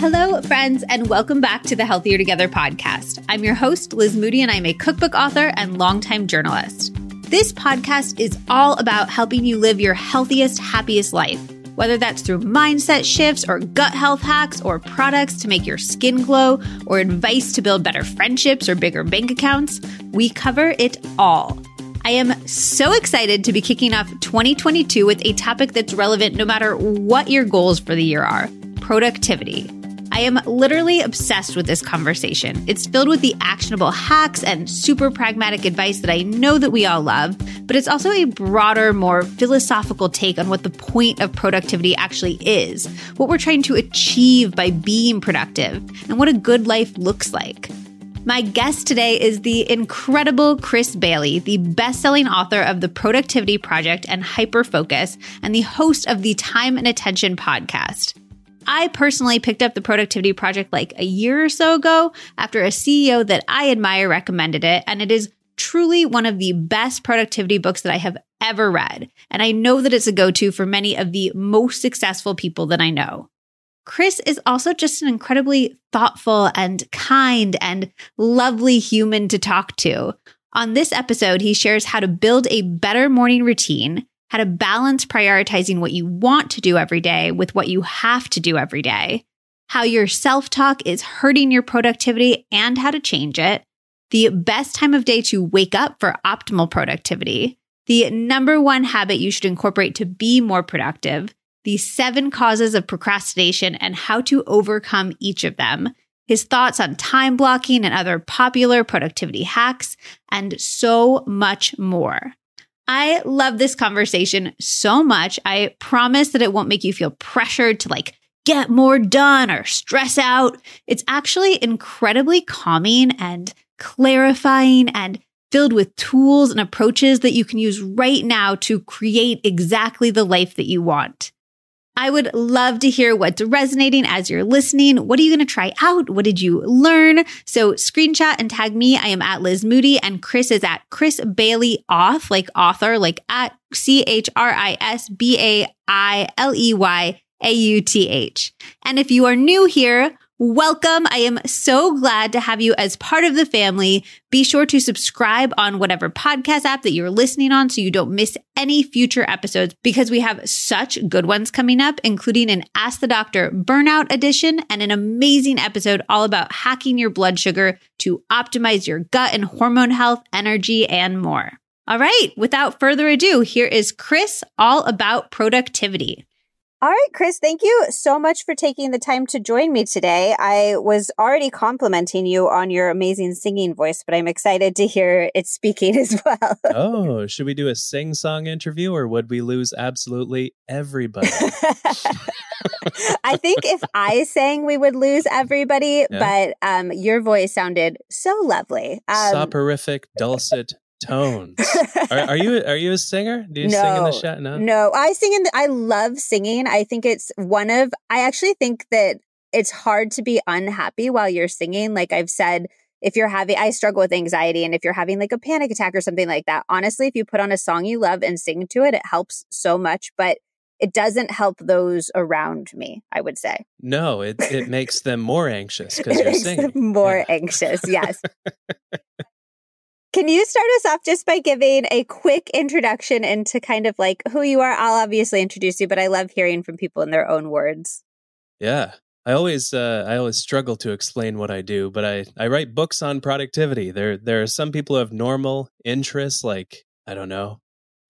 Hello, friends, and welcome back to the Healthier Together podcast. I'm your host, Liz Moody, and I'm a cookbook author and longtime journalist. This podcast is all about helping you live your healthiest, happiest life, whether that's through mindset shifts or gut health hacks or products to make your skin glow or advice to build better friendships or bigger bank accounts. We cover it all. I am so excited to be kicking off 2022 with a topic that's relevant no matter what your goals for the year are productivity. I am literally obsessed with this conversation. It's filled with the actionable hacks and super pragmatic advice that I know that we all love, but it's also a broader, more philosophical take on what the point of productivity actually is, what we're trying to achieve by being productive, and what a good life looks like. My guest today is the incredible Chris Bailey, the best-selling author of The Productivity Project and Hyperfocus, and the host of the Time and Attention podcast. I personally picked up the productivity project like a year or so ago after a CEO that I admire recommended it. And it is truly one of the best productivity books that I have ever read. And I know that it's a go to for many of the most successful people that I know. Chris is also just an incredibly thoughtful and kind and lovely human to talk to. On this episode, he shares how to build a better morning routine, how to balance prioritizing what you want to do every day with what you have to do every day, how your self talk is hurting your productivity and how to change it, the best time of day to wake up for optimal productivity, the number one habit you should incorporate to be more productive, the seven causes of procrastination and how to overcome each of them, his thoughts on time blocking and other popular productivity hacks, and so much more. I love this conversation so much. I promise that it won't make you feel pressured to like get more done or stress out. It's actually incredibly calming and clarifying and filled with tools and approaches that you can use right now to create exactly the life that you want. I would love to hear what's resonating as you're listening. What are you going to try out? What did you learn? So screenshot and tag me. I am at Liz Moody and Chris is at Chris Bailey Auth, like author, like at C H R I S B A I L E Y A U T H. And if you are new here, Welcome. I am so glad to have you as part of the family. Be sure to subscribe on whatever podcast app that you're listening on so you don't miss any future episodes because we have such good ones coming up, including an Ask the Doctor Burnout edition and an amazing episode all about hacking your blood sugar to optimize your gut and hormone health, energy, and more. All right. Without further ado, here is Chris all about productivity. All right, Chris, thank you so much for taking the time to join me today. I was already complimenting you on your amazing singing voice, but I'm excited to hear it speaking as well. oh, should we do a sing song interview or would we lose absolutely everybody? I think if I sang, we would lose everybody, yeah. but um, your voice sounded so lovely. Um, Soporific, dulcet, tones. are, are, you are you a singer? Do you no, sing in the show? No, no. I sing in. The, I love singing. I think it's one of. I actually think that it's hard to be unhappy while you're singing. Like I've said, if you're having, I struggle with anxiety, and if you're having like a panic attack or something like that, honestly, if you put on a song you love and sing to it, it helps so much. But it doesn't help those around me, I would say. No, it, it makes them more anxious because you're singing. more yeah. anxious, yes. Can you start us off just by giving a quick introduction into kind of like who you are? I'll obviously introduce you, but I love hearing from people in their own words. Yeah. I always uh, I always struggle to explain what I do, but I, I write books on productivity. There there are some people who have normal interests like I don't know,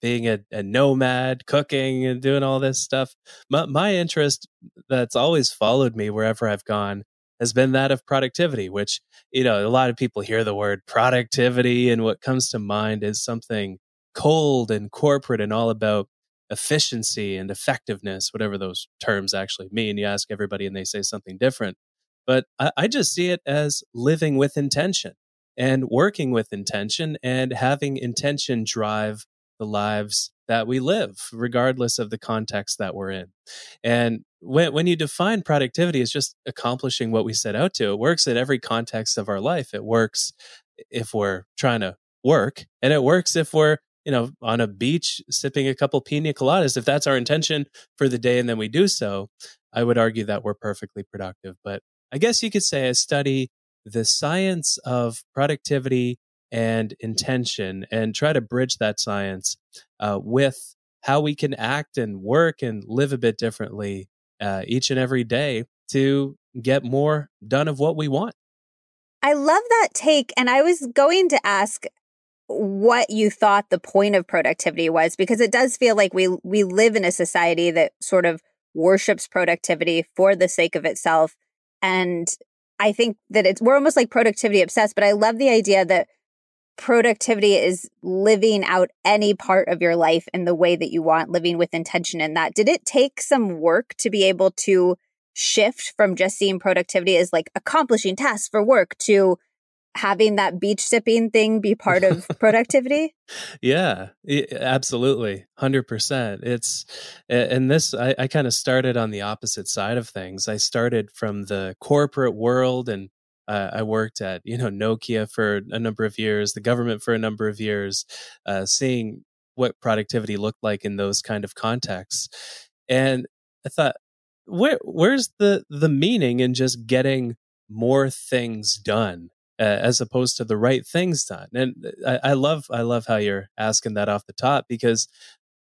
being a, a nomad, cooking and doing all this stuff. My, my interest that's always followed me wherever I've gone has been that of productivity, which, you know, a lot of people hear the word productivity and what comes to mind is something cold and corporate and all about efficiency and effectiveness, whatever those terms actually mean. You ask everybody and they say something different. But I, I just see it as living with intention and working with intention and having intention drive the lives that we live, regardless of the context that we're in. And when, when you define productivity as just accomplishing what we set out to, it works in every context of our life. It works if we're trying to work, and it works if we're you know on a beach sipping a couple pina coladas if that's our intention for the day and then we do so I would argue that we're perfectly productive. But I guess you could say I study the science of productivity and intention and try to bridge that science uh, with how we can act and work and live a bit differently uh, each and every day to get more done of what we want. I love that take. And I was going to ask what you thought the point of productivity was because it does feel like we we live in a society that sort of worships productivity for the sake of itself and i think that it's we're almost like productivity obsessed but i love the idea that productivity is living out any part of your life in the way that you want living with intention in that did it take some work to be able to shift from just seeing productivity as like accomplishing tasks for work to having that beach sipping thing be part of productivity? yeah, absolutely. 100%. It's, and this, I, I kind of started on the opposite side of things. I started from the corporate world and uh, I worked at, you know, Nokia for a number of years, the government for a number of years, uh, seeing what productivity looked like in those kind of contexts. And I thought, where where's the the meaning in just getting more things done uh, as opposed to the right things done and uh, I, I love i love how you're asking that off the top because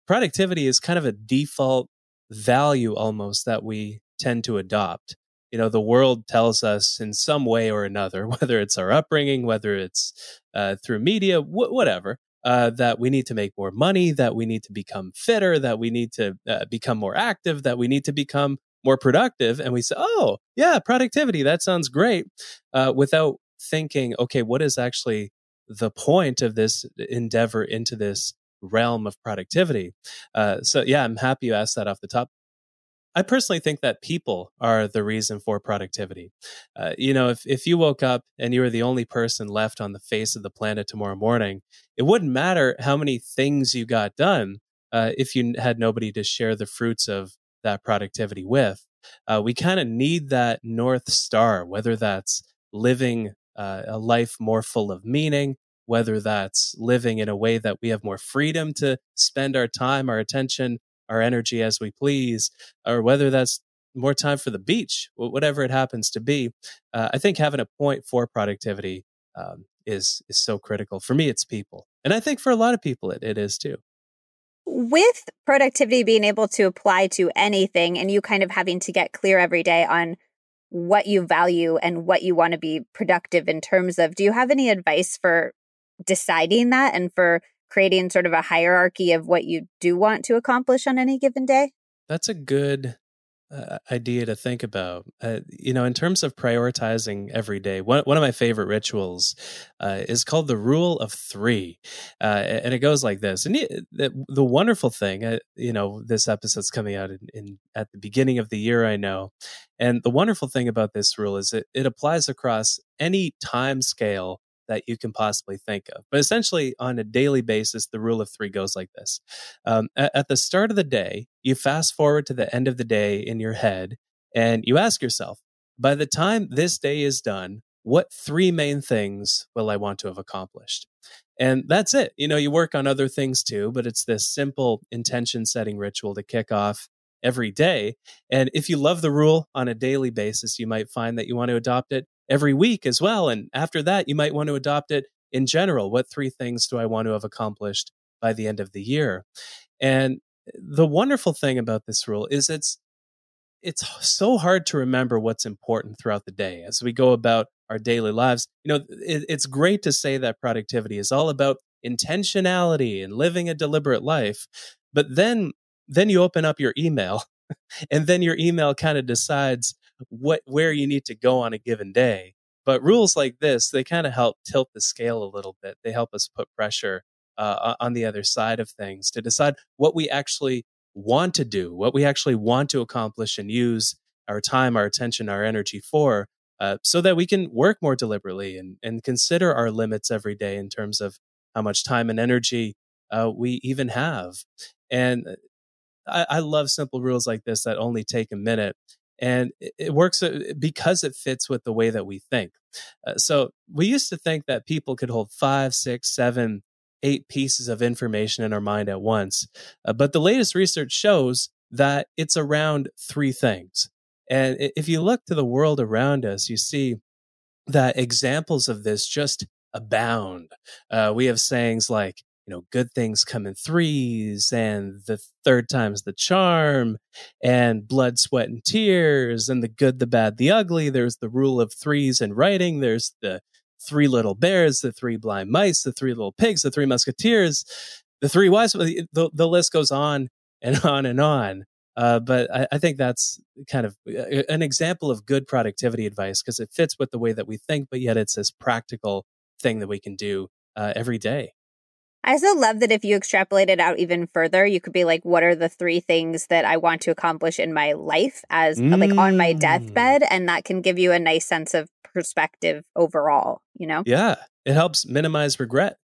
productivity is kind of a default value almost that we tend to adopt you know the world tells us in some way or another whether it's our upbringing whether it's uh, through media wh- whatever uh, that we need to make more money, that we need to become fitter, that we need to uh, become more active, that we need to become more productive. And we say oh yeah productivity that sounds great uh, without thinking okay what is actually the point of this endeavor into this realm of productivity? Uh, so yeah i'm happy you asked that off the top I personally think that people are the reason for productivity. Uh, you know, if, if you woke up and you were the only person left on the face of the planet tomorrow morning, it wouldn't matter how many things you got done uh, if you had nobody to share the fruits of that productivity with. Uh, we kind of need that North Star, whether that's living uh, a life more full of meaning, whether that's living in a way that we have more freedom to spend our time, our attention, our energy as we please, or whether that's more time for the beach, whatever it happens to be. Uh, I think having a point for productivity um, is is so critical. For me, it's people, and I think for a lot of people, it, it is too with productivity being able to apply to anything and you kind of having to get clear every day on what you value and what you want to be productive in terms of do you have any advice for deciding that and for creating sort of a hierarchy of what you do want to accomplish on any given day that's a good uh, idea to think about. Uh, you know, in terms of prioritizing every day, one, one of my favorite rituals uh, is called the Rule of Three. Uh, and it goes like this. And the, the wonderful thing, uh, you know, this episode's coming out in, in, at the beginning of the year, I know. And the wonderful thing about this rule is it, it applies across any time scale that you can possibly think of. But essentially, on a daily basis, the rule of three goes like this um, at, at the start of the day, you fast forward to the end of the day in your head, and you ask yourself, by the time this day is done, what three main things will I want to have accomplished? And that's it. You know, you work on other things too, but it's this simple intention setting ritual to kick off every day. And if you love the rule on a daily basis, you might find that you want to adopt it every week as well. And after that, you might want to adopt it in general. What three things do I want to have accomplished by the end of the year? And the wonderful thing about this rule is it's it's so hard to remember what's important throughout the day as we go about our daily lives. You know, it, it's great to say that productivity is all about intentionality and living a deliberate life, but then then you open up your email and then your email kind of decides what where you need to go on a given day. But rules like this, they kind of help tilt the scale a little bit. They help us put pressure uh, on the other side of things to decide what we actually want to do, what we actually want to accomplish and use our time, our attention, our energy for, uh, so that we can work more deliberately and, and consider our limits every day in terms of how much time and energy uh, we even have. And uh, I, I, love simple rules like this that only take a minute and it works uh, because it fits with the way that we think. Uh, so we used to think that people could hold five, six, seven, eight pieces of information in our mind at once, uh, but the latest research shows that it's around three things. And if you look to the world around us, you see that examples of this just abound. Uh, we have sayings like, you know, good things come in threes, and the third time's the charm, and blood, sweat, and tears, and the good, the bad, the ugly. There's the rule of threes in writing. There's the three little bears, the three blind mice, the three little pigs, the three musketeers, the three wise. The, the list goes on and on and on. Uh, but I, I, think that's kind of uh, an example of good productivity advice because it fits with the way that we think, but yet it's this practical thing that we can do uh, every day. I also love that if you extrapolate it out even further, you could be like, what are the three things that I want to accomplish in my life as mm. like on my deathbed? Mm. And that can give you a nice sense of perspective overall, you know? Yeah. It helps minimize regret.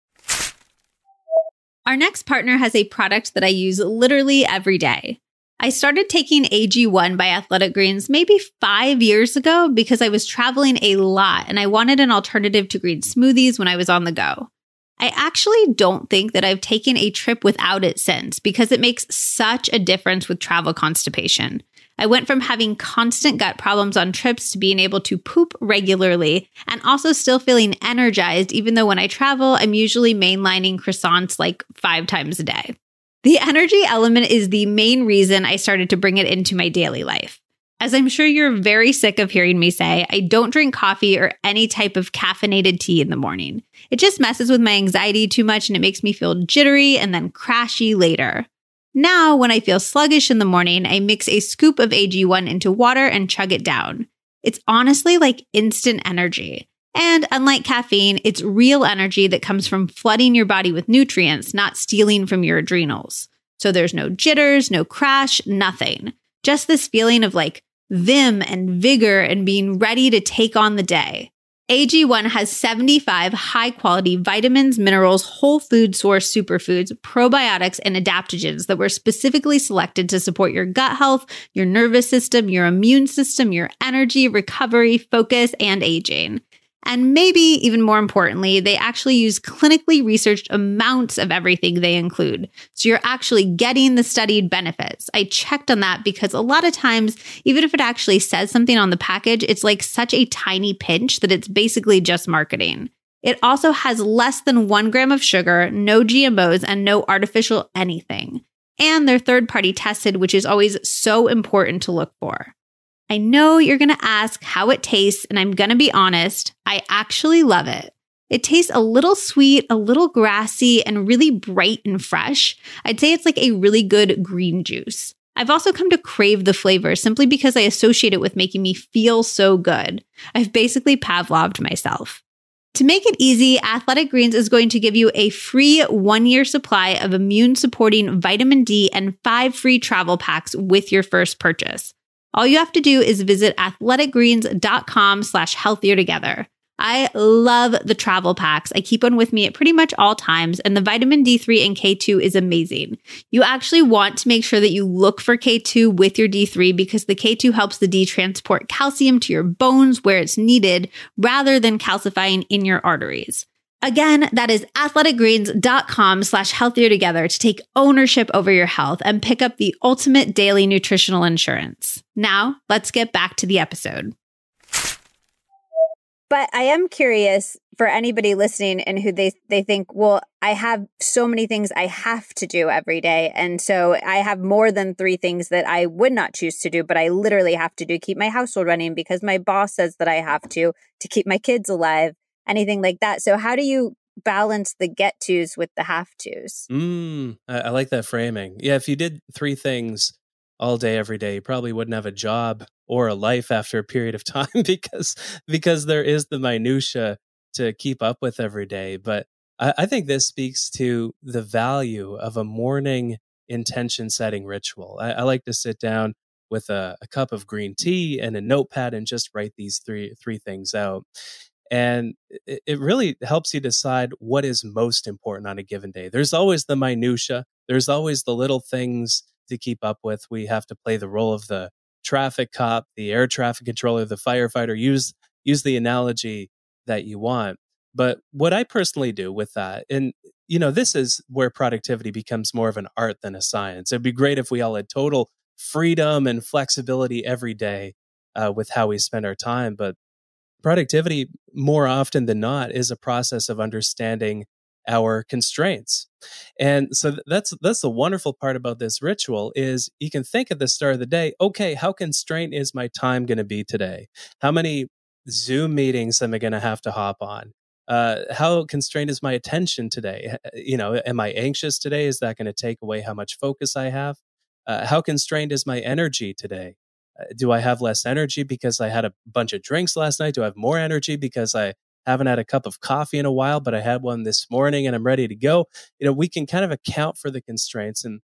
Our next partner has a product that I use literally every day. I started taking AG1 by Athletic Greens maybe five years ago because I was traveling a lot and I wanted an alternative to green smoothies when I was on the go. I actually don't think that I've taken a trip without it since because it makes such a difference with travel constipation. I went from having constant gut problems on trips to being able to poop regularly and also still feeling energized, even though when I travel, I'm usually mainlining croissants like five times a day. The energy element is the main reason I started to bring it into my daily life. As I'm sure you're very sick of hearing me say, I don't drink coffee or any type of caffeinated tea in the morning. It just messes with my anxiety too much and it makes me feel jittery and then crashy later. Now, when I feel sluggish in the morning, I mix a scoop of AG1 into water and chug it down. It's honestly like instant energy. And unlike caffeine, it's real energy that comes from flooding your body with nutrients, not stealing from your adrenals. So there's no jitters, no crash, nothing. Just this feeling of like vim and vigor and being ready to take on the day. AG1 has 75 high quality vitamins, minerals, whole food source superfoods, probiotics, and adaptogens that were specifically selected to support your gut health, your nervous system, your immune system, your energy, recovery, focus, and aging. And maybe even more importantly, they actually use clinically researched amounts of everything they include. So you're actually getting the studied benefits. I checked on that because a lot of times, even if it actually says something on the package, it's like such a tiny pinch that it's basically just marketing. It also has less than one gram of sugar, no GMOs, and no artificial anything. And they're third party tested, which is always so important to look for. I know you're going to ask how it tastes, and I'm going to be honest, I actually love it. It tastes a little sweet, a little grassy, and really bright and fresh. I'd say it's like a really good green juice. I've also come to crave the flavor simply because I associate it with making me feel so good. I've basically Pavloved myself. To make it easy, Athletic Greens is going to give you a free one year supply of immune supporting vitamin D and five free travel packs with your first purchase. All you have to do is visit athleticgreens.com slash healthier together. I love the travel packs. I keep one with me at pretty much all times, and the vitamin D3 and K2 is amazing. You actually want to make sure that you look for K2 with your D3 because the K2 helps the D transport calcium to your bones where it's needed rather than calcifying in your arteries. Again, that is athleticgreens.com slash healthier together to take ownership over your health and pick up the ultimate daily nutritional insurance. Now, let's get back to the episode. But I am curious for anybody listening and who they, they think, well, I have so many things I have to do every day. And so I have more than three things that I would not choose to do, but I literally have to do keep my household running because my boss says that I have to, to keep my kids alive anything like that. So how do you balance the get tos with the have tos? Mm, I, I like that framing. Yeah, if you did three things all day every day you probably wouldn't have a job or a life after a period of time because because there is the minutia to keep up with every day but I, I think this speaks to the value of a morning intention setting ritual I, I like to sit down with a, a, cup of green tea and a notepad and just write these three three things out and it, really helps you decide what is most important on a given day. There's always the minutia there's always the little things to keep up with. We have to play the role of the traffic cop the air traffic controller the firefighter use use the analogy that you want. But what i personally do with that and you know this is where productivity becomes more of an art than a science. It'd be great if we all had total freedom and flexibility every day uh, with how we spend our time. But productivity, more often than not, is a process of understanding our constraints. And so that's that's the wonderful part about this ritual is you can think at the start of the day, okay, how constrained is my time going to be today? How many Zoom meetings am I going to have to hop on? Uh, how constrained is my attention today? You know, am I anxious today? Is that going to take away how much focus I have? Uh, how constrained is my energy today? Uh, do I have less energy because I had a bunch of drinks last night? Do I have more energy because I haven't had a cup of coffee in a while, but I had one this morning and I'm ready to go? You know, we can kind of account for the constraints. And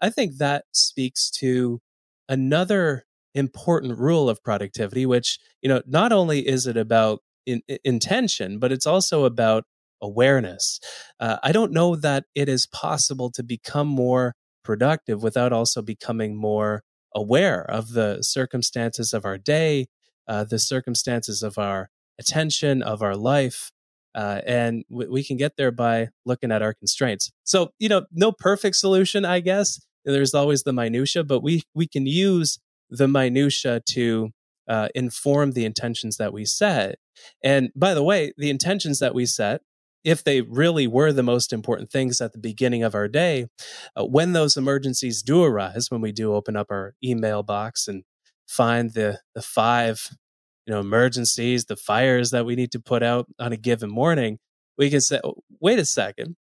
I think that speaks to another important rule of productivity, which, you know, not only is it about in, intention, but it's also about awareness. Uh, I don't know that it is possible to become more productive without also becoming more aware of the circumstances of our day, uh, the circumstances of our attention, of our life. Uh, and w- we can get there by looking at our constraints. So, you know, no perfect solution, I guess. There's always the minutia, but we we can use the minutia to uh, inform the intentions that we set. And by the way, the intentions that we set if they really were the most important things at the beginning of our day, uh, when those emergencies do arise, when we do open up our email box and find the the five you know emergencies, the fires that we need to put out on a given morning, we can say, oh, wait a second,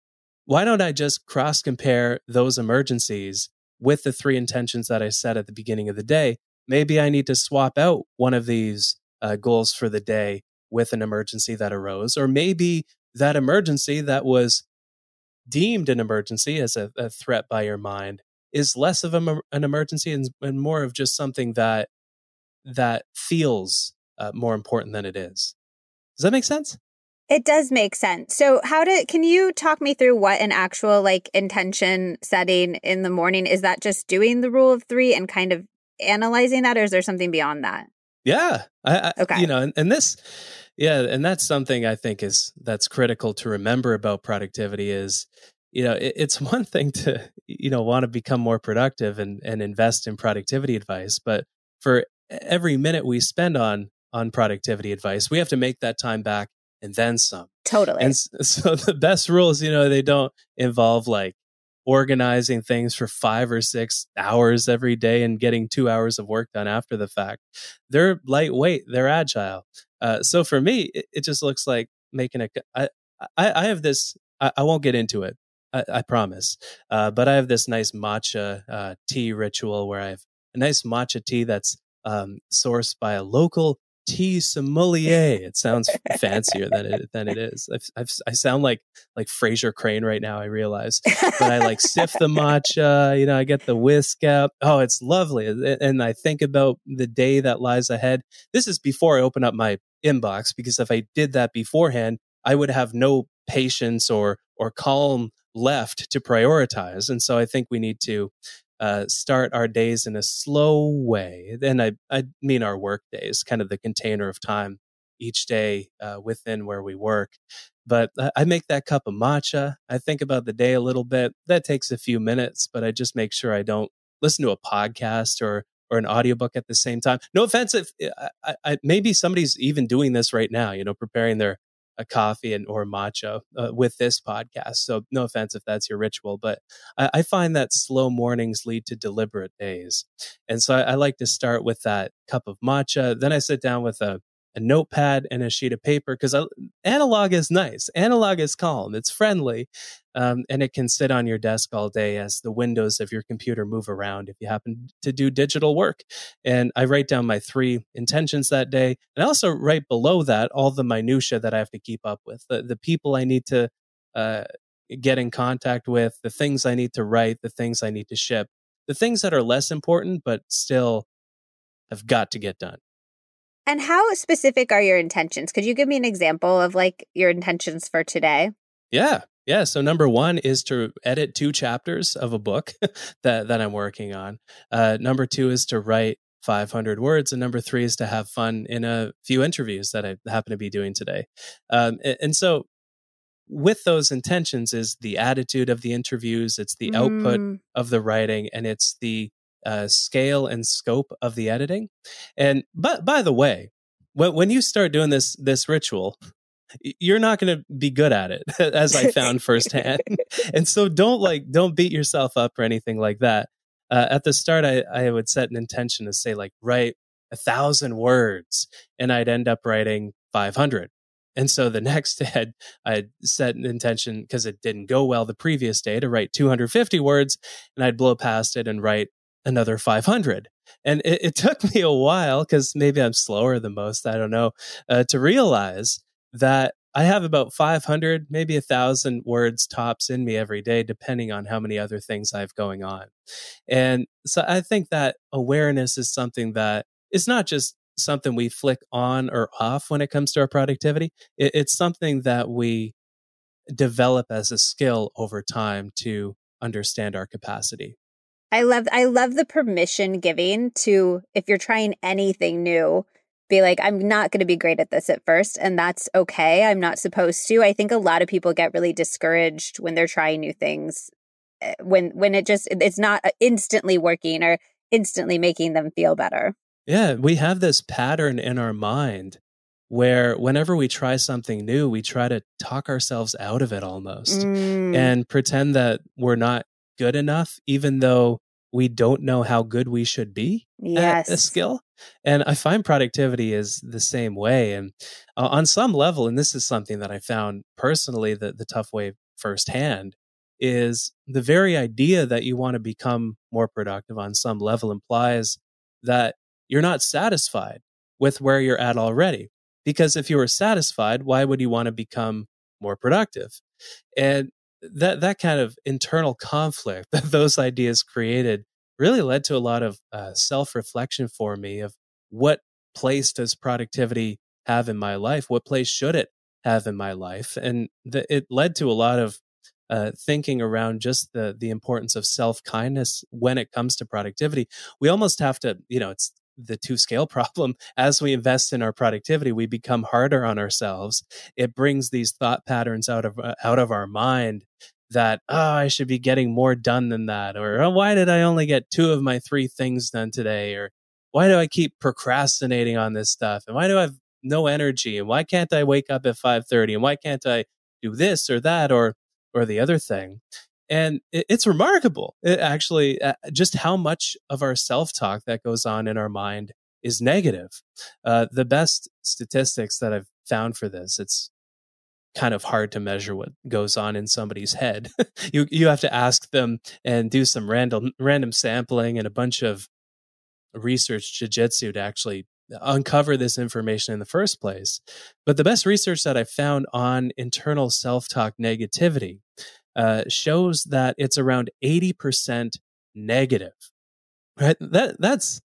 why don't I just cross compare those emergencies with the three intentions that I set at the beginning of the day? Maybe I need to swap out one of these uh, goals for the day with an emergency that arose, or maybe that emergency that was deemed an emergency as a, a threat by your mind is less of a, an emergency and, and, more of just something that that feels uh, more important than it is. Does that make sense? It does make sense. So, how did can you talk me through what an actual like intention setting in the morning is? That just doing the rule of three and kind of analyzing that, or is there something beyond that? Yeah, I, I, okay. You know, and, and this yeah, and that's something I think is that's critical to remember about productivity is you know it, it's one thing to you know want to become more productive and and invest in productivity advice, but for every minute we spend on on productivity advice, we have to make that time back and then some. Totally. And so the best rules, you know, they don't involve like organizing things for five or six hours every day and getting two hours of work done after the fact. They're lightweight, they're agile. Uh, so for me, it, it, just looks like making a. I, I, I have this. I, I, won't get into it. I, I promise. Uh, but I have this nice matcha uh, tea ritual where I have a nice matcha tea that's um, sourced by a local tea sommelier. It sounds fancier than it than it is. I've, I've, i sound like like Frasier Crane right now. I realize, but I like sift the matcha. You know, I get the whisk out. Oh, it's lovely, and I think about the day that lies ahead. This is before I open up my inbox because if I did that beforehand, I would have no patience or or calm left to prioritize. And so I think we need to uh, start our days in a slow way. And I, I mean our work days, kind of the container of time each day uh, within where we work. But I make that cup of matcha. I think about the day a little bit. That takes a few minutes, but I just make sure I don't listen to a podcast or or an audiobook at the same time. No offense if I, I, maybe somebody's even doing this right now, you know, preparing their a coffee and or matcha uh, with this podcast. So no offense if that's your ritual, but I, I find that slow mornings lead to deliberate days, and so I, I, like to start with that cup of matcha. Then I sit down with a a notepad and a sheet of paper because analog is nice. Analog is calm. It's friendly. Um, and it can sit on your desk all day as the windows of your computer move around if you happen to do digital work. And I write down my three intentions that day. And I also write below that all the minutia that I have to keep up with, the, the people I need to uh, get in contact with, the things I need to write, the things I need to ship, the things that are less important, but still have got to get done. And how specific are your intentions? Could you give me an example of like your intentions for today? Yeah. Yeah. So number one is to edit two chapters of a book that, that I'm working on. Uh, number two is to write 500 words. And number three is to have fun in a few interviews that I happen to be doing today. Um, and so with those intentions is the attitude of the interviews, it's the mm. output of the writing, and it's the uh, scale and scope of the editing. And but by the way, when when you start doing this this ritual, you're not going to be good at it, as I found firsthand. and so don't like don't beat yourself up or anything like that. Uh, at the start, I, I would set an intention to say like write a thousand words, and I'd end up writing 500. And so the next day, I'd, set an intention because it didn't go well the previous day to write 250 words, and I'd blow past it and write another 500. And it, it took me a while because maybe I'm slower than most, I don't know, uh, to realize that I have about 500, maybe a thousand words tops in me every day, depending on how many other things I have going on. And so I think that awareness is something that is not just something we flick on or off when it comes to our productivity. It, it's something that we develop as a skill over time to understand our capacity. I love I love the permission giving to if you're trying anything new, be like I'm not going to be great at this at first and that's okay. I'm not supposed to. I think a lot of people get really discouraged when they're trying new things eh, when when it just it's not uh, instantly working or instantly making them feel better. Yeah, we have this pattern in our mind where whenever we try something new, we try to talk ourselves out of it almost mm. and pretend that we're not good enough, even though we don't know how good we should be yes. at a skill. And I find productivity is the same way. And uh, on some level, and this is something that I found personally the, the tough way firsthand, is the very idea that you want to become more productive on some level implies that you're not satisfied with where you're at already. Because if you were satisfied, why would you want to become more productive? And that that kind of internal conflict that those ideas created really led to a lot of uh, self reflection for me of what place does productivity have in my life? What place should it have in my life? And it led to a lot of uh, thinking around just the the importance of self kindness when it comes to productivity. We almost have to, you know, it's the two scale problem as we invest in our productivity we become harder on ourselves. It brings these thought patterns out of uh, out of our mind that oh i should be getting more done than that or oh, why did i only get two of my three things done today? or why do i keep procrastinating on this stuff? And why do i have no energy? And why can't i wake up at 5:30 and why can't i do this or that or or the other thing and it's remarkable. It actually uh, just how much of our self-talk that goes on in our mind is negative. Uh, the best statistics that i've found for this it's kind of hard to measure what goes on in somebody's head. You you have to ask them and do some random random sampling and a bunch of research jiu-jitsu to actually uncover this information in the first place. But the best research that i found on internal self-talk negativity uh, shows that it's around 80% negative. Right? That that's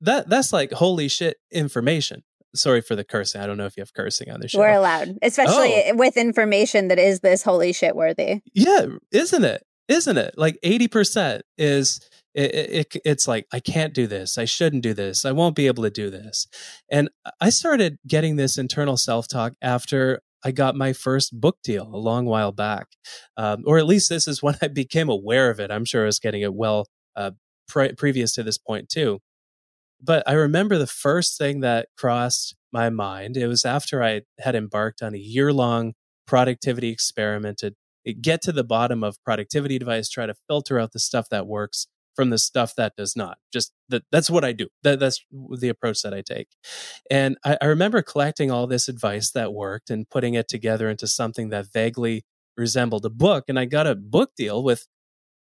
that that's like holy shit information. Sorry for the cursing. I don't know if you have cursing on the show. We're allowed, especially oh. with information that is this holy shit worthy. Yeah, isn't it? Isn't it? Like 80% is it, it, it's like i can't do this i shouldn't do this i won't be able to do this and i started getting this internal self-talk after I got my first book deal a long while back, um, or at least this is when I became aware of it. I'm sure I was getting it well uh, pre- previous to this point too. But I remember the first thing that crossed my mind. It was after I had embarked on a year long productivity experiment to get to the bottom of productivity device, try to filter out the stuff that works from the stuff that does not. Just that that's what I do. That, that's the approach that I take. And I, I remember collecting all this advice that worked and putting it together into something that vaguely resembled a book. And I got a book deal with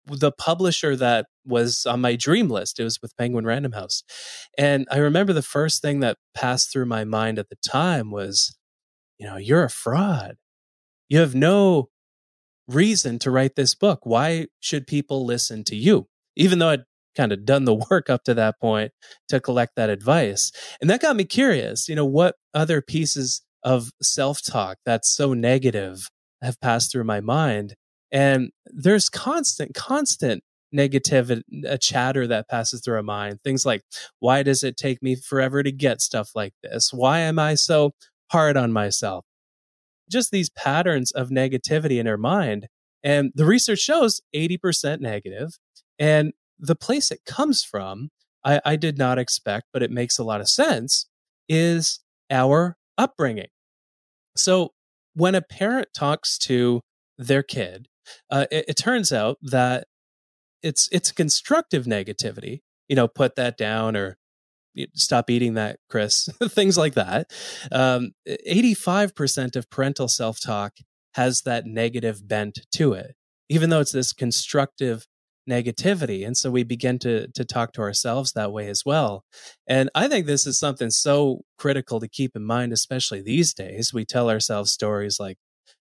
the publisher that was on my dream list. It was with Penguin Random House. And I remember the first thing that passed through my mind at the time was, you know, you're a fraud. You have no reason to write this book. Why should people listen to you? Even though I'd kind of done the work up to that point to collect that advice. And that got me curious, you know, what other pieces of self talk that's so negative have passed through my mind. And there's constant, constant negative uh, a chatter that passes through our mind. Things like, why does it take me forever to get stuff like this? Why am I so hard on myself? Just these patterns of negativity in our mind. And the research shows 80% negative and the place it comes from, I, I did not expect, but it makes a lot of sense, is our upbringing. So when a parent talks to their kid, uh, it, it turns out that it's it's constructive negativity. You know, put that down or stop eating that, Chris. Things like that. Um, 85% of parental self talk has that negative bent to it, even though it's this constructive negativity. And so we begin to, to talk to ourselves that way as well. And I think this is something so critical to keep in mind, especially these days. We tell ourselves stories like,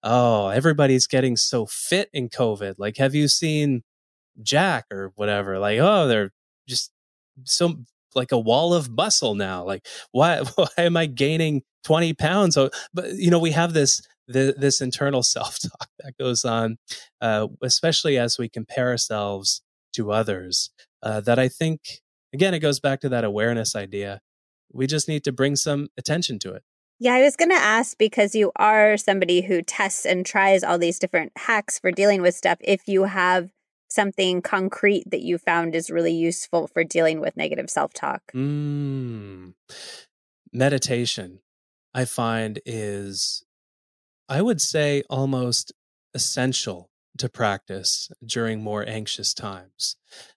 oh, everybody's getting so fit in COVID. Like, have you seen Jack or whatever? Like, oh, they're just so like a wall of muscle now. Like, why why am I gaining 20 pounds? Oh, but you know, we have this the, this internal self talk that goes on, uh, especially as we compare ourselves to others. Uh, that I think again, it goes back to that awareness idea. We just need to bring some attention to it. Yeah, I was going to ask because you are somebody who tests and tries all these different hacks for dealing with stuff. If you have something concrete that you found is really useful for dealing with negative self talk? Mm. Meditation, I find, is, I would say, almost essential to practice during more anxious times.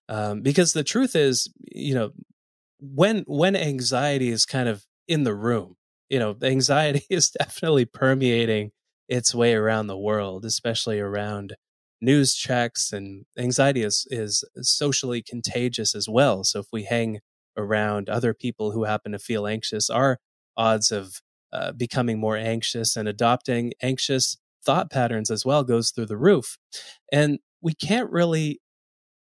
Um, because the truth is, you know, when when anxiety is kind of in the room, you know, anxiety is definitely permeating its way around the world, especially around news checks and anxiety is is socially contagious as well so if we hang around other people who happen to feel anxious our odds of uh, becoming more anxious and adopting anxious thought patterns as well goes through the roof and we can't really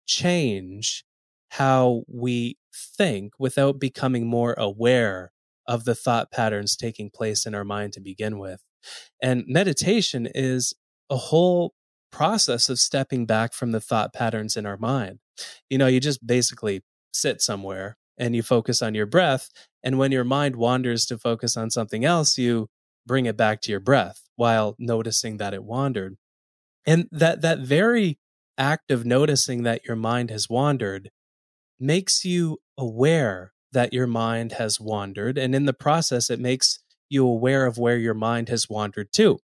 change how we think without becoming more aware of the thought patterns taking place in our mind to begin with and meditation is a whole process of stepping back from the thought patterns in our mind. You know, you just basically sit somewhere and you focus on your breath. And when your mind wanders to focus on something else, you bring it back to your breath while noticing that it wandered. And that, that very act of noticing that your mind has wandered makes you aware that your mind has wandered. And in the process, it makes you aware of where your mind has wandered to.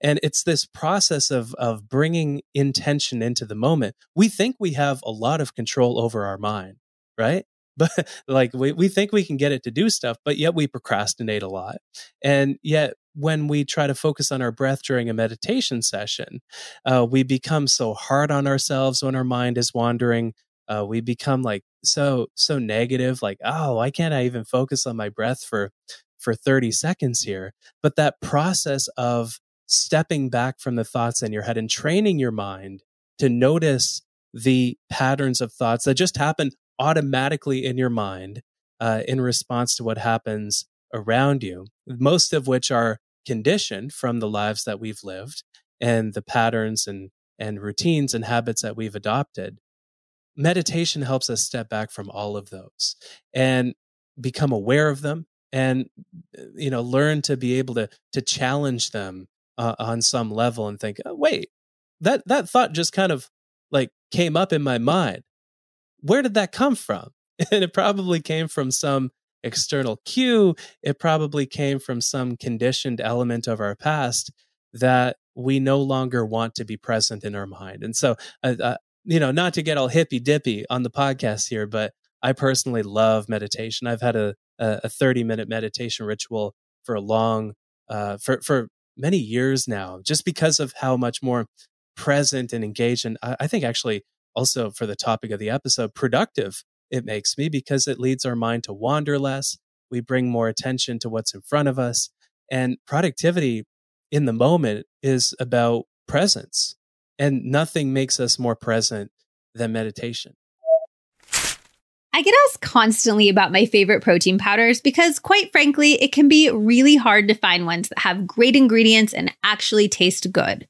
And it's this process of, of bringing intention into the moment. We think we have a lot of control over our mind, right? But like we, we think we can get it to do stuff, but yet we procrastinate a lot. And yet when we try to focus on our breath during a meditation session, uh, we become so hard on ourselves when our mind is wandering. Uh, we become like so so negative, like oh, why can't I even focus on my breath for for 30 seconds here? But that process of stepping back from the thoughts in your head and training your mind to notice the patterns of thoughts that just happen automatically in your mind uh, in response to what happens around you, most of which are conditioned from the lives that we've lived and the patterns and, and routines and habits that we've adopted. Meditation helps us step back from all of those and become aware of them and you know learn to be able to to challenge them uh, on some level and think, oh, wait, that that thought just kind of like came up in my mind. Where did that come from? And it probably came from some external cue. It probably came from some conditioned element of our past that we no longer want to be present in our mind. And so, uh, uh, you know, not to get all hippy dippy on the podcast here, but I personally love meditation. I've had a, a 30 minute meditation ritual for a long, uh, for, for many years now, just because of how much more present and engaged, and I, I think actually also for the topic of the episode, productive it makes me because it leads our mind to wander less. We bring more attention to what's in front of us. And productivity in the moment is about presence. And nothing makes us more present than meditation. I get asked constantly about my favorite protein powders because, quite frankly, it can be really hard to find ones that have great ingredients and actually taste good.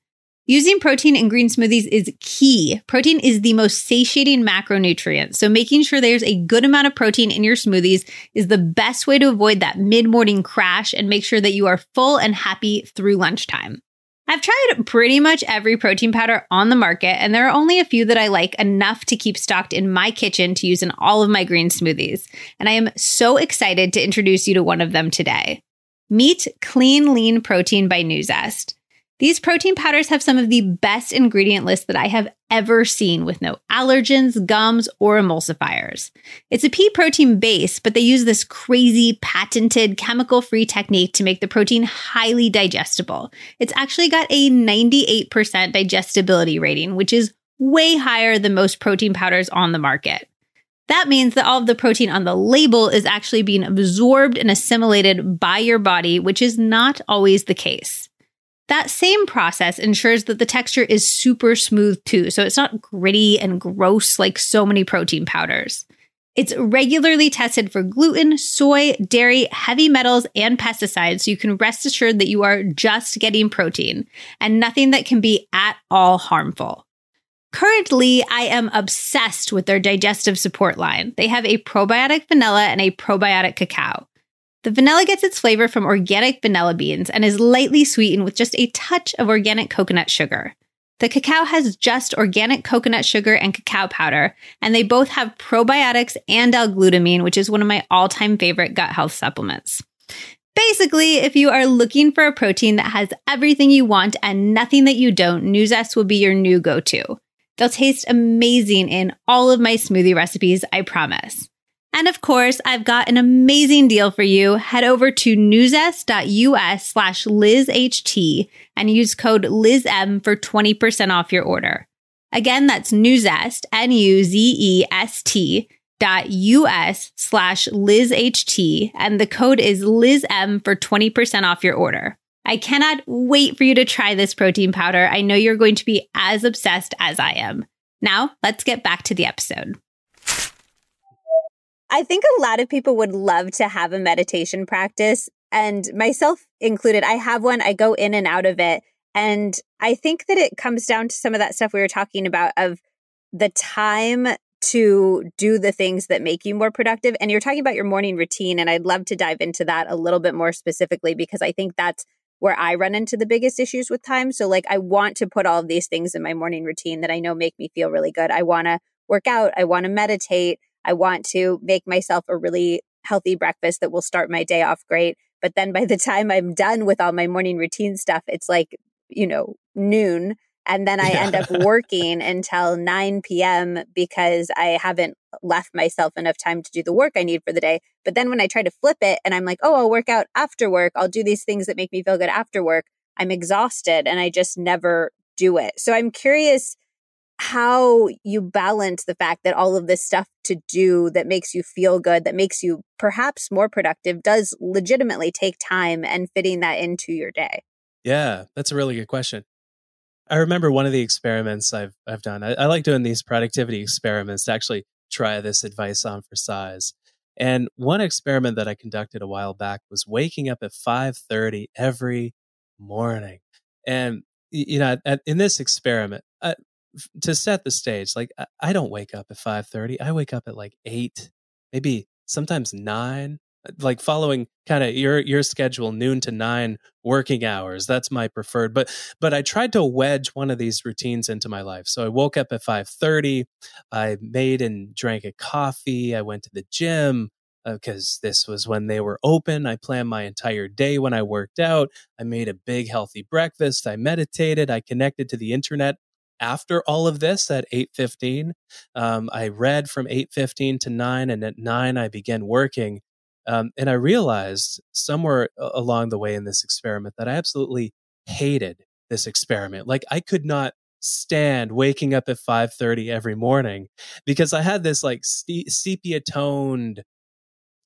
Using protein in green smoothies is key. Protein is the most satiating macronutrient, so making sure there's a good amount of protein in your smoothies is the best way to avoid that mid morning crash and make sure that you are full and happy through lunchtime. I've tried pretty much every protein powder on the market, and there are only a few that I like enough to keep stocked in my kitchen to use in all of my green smoothies. And I am so excited to introduce you to one of them today. Meet Clean Lean Protein by Nuzest. These protein powders have some of the best ingredient lists that I have ever seen with no allergens, gums, or emulsifiers. It's a pea protein base, but they use this crazy patented chemical free technique to make the protein highly digestible. It's actually got a 98% digestibility rating, which is way higher than most protein powders on the market. That means that all of the protein on the label is actually being absorbed and assimilated by your body, which is not always the case. That same process ensures that the texture is super smooth too, so it's not gritty and gross like so many protein powders. It's regularly tested for gluten, soy, dairy, heavy metals, and pesticides, so you can rest assured that you are just getting protein and nothing that can be at all harmful. Currently, I am obsessed with their digestive support line. They have a probiotic vanilla and a probiotic cacao. The vanilla gets its flavor from organic vanilla beans and is lightly sweetened with just a touch of organic coconut sugar. The cacao has just organic coconut sugar and cacao powder, and they both have probiotics and L-glutamine, which is one of my all-time favorite gut health supplements. Basically, if you are looking for a protein that has everything you want and nothing that you don't, Nuzest will be your new go-to. They'll taste amazing in all of my smoothie recipes, I promise. And of course, I've got an amazing deal for you. Head over to nuzest.us slash LizHT and use code LizM for 20% off your order. Again, that's Nuzest, N-U-Z-E-S-T dot US slash LizHT, and the code is LizM for 20% off your order. I cannot wait for you to try this protein powder. I know you're going to be as obsessed as I am. Now, let's get back to the episode. I think a lot of people would love to have a meditation practice, and myself included. I have one, I go in and out of it. And I think that it comes down to some of that stuff we were talking about of the time to do the things that make you more productive. And you're talking about your morning routine. And I'd love to dive into that a little bit more specifically because I think that's where I run into the biggest issues with time. So, like, I want to put all of these things in my morning routine that I know make me feel really good. I want to work out, I want to meditate, I want to make myself a really healthy breakfast that will start my day off great. But then by the time I'm done with all my morning routine stuff, it's like, you know, noon. And then I yeah. end up working until 9 p.m. because I haven't left myself enough time to do the work I need for the day. But then when I try to flip it and I'm like, oh, I'll work out after work, I'll do these things that make me feel good after work, I'm exhausted and I just never do it. So I'm curious how you balance the fact that all of this stuff to do that makes you feel good, that makes you perhaps more productive, does legitimately take time and fitting that into your day? Yeah, that's a really good question. I remember one of the experiments I've I've done. I, I like doing these productivity experiments to actually try this advice on for size. And one experiment that I conducted a while back was waking up at 5:30 every morning. And you know, at, in this experiment, to set the stage, like I don't wake up at five thirty. I wake up at like eight, maybe sometimes nine. Uh, like following kind of your your schedule, noon to nine working hours. That's my preferred. But but I tried to wedge one of these routines into my life. So I woke up at five thirty. I made and drank a coffee. I went to the gym because uh, this was when they were open. I planned my entire day when I worked out. I made a big healthy breakfast. I meditated. I connected to the internet after all of this at 8.15 um, i read from 8.15 to 9 and at 9 i began working um, and i realized somewhere along the way in this experiment that i absolutely hated this experiment. Like i could not stand waking up at 5.30 every morning because i had this like sepia toned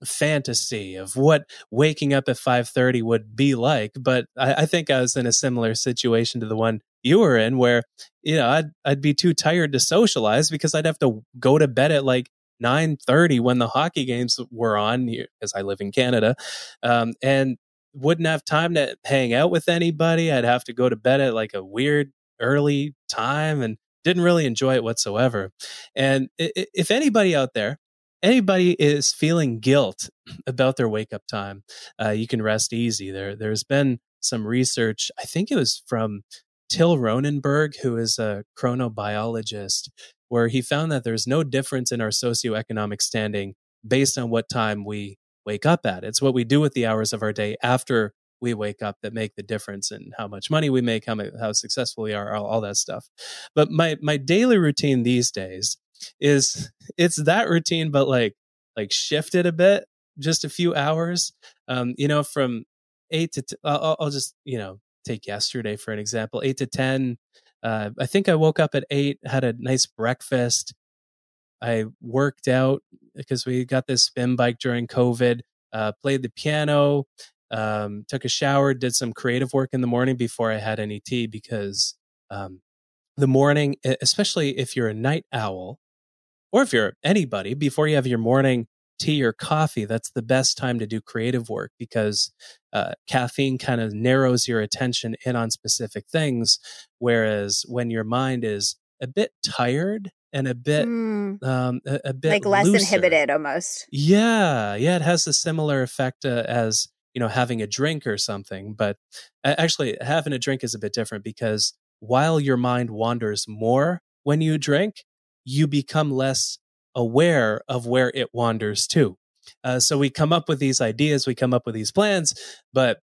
fantasy of what waking up at 5.30 would be like but I, I, think i was in a similar situation to the one you were in where you know I'd, I'd be too tired to socialize because i'd have to go to bed at like 9.30 when the hockey games were on here, because i live in canada um, and wouldn't have time to hang out with anybody i'd have to go to bed at like a weird early time and didn't really enjoy it whatsoever and if anybody out there anybody is feeling guilt about their wake up time, uh, you can rest easy. There, there's been some research. I think it was from Till Roenneberg, who is a chronobiologist, where he found that there's no difference in our socioeconomic standing based on what time we wake up at. It's what we do with the hours of our day after we wake up that make the difference in how much money we make, how, how successful we are, all, all that stuff. But my my daily routine these days is it's that routine, but like like shifted a bit, just a few hours. Um, you know, from eight to t- I'll, I'll just you know take yesterday for an example, eight to ten. Uh, I think I woke up at eight, had a nice breakfast. I worked out because we got this spin bike during COVID. Uh, played the piano, um, took a shower, did some creative work in the morning before I had any tea because um, the morning, especially if you're a night owl or if you're anybody, before you have your morning tea or coffee, that's the best time to do creative work because uh, caffeine kind of narrows your attention in on specific things. Whereas when your mind is a bit tired and a bit mm. um, a, a, bit like less looser, inhibited almost yeah yeah it has a similar effect uh, as you know having a drink or something but actually having a drink is a bit different because while your mind wanders more when you drink you become less aware of where it wanders to. Uh, so we come up with these ideas we come up with these plans but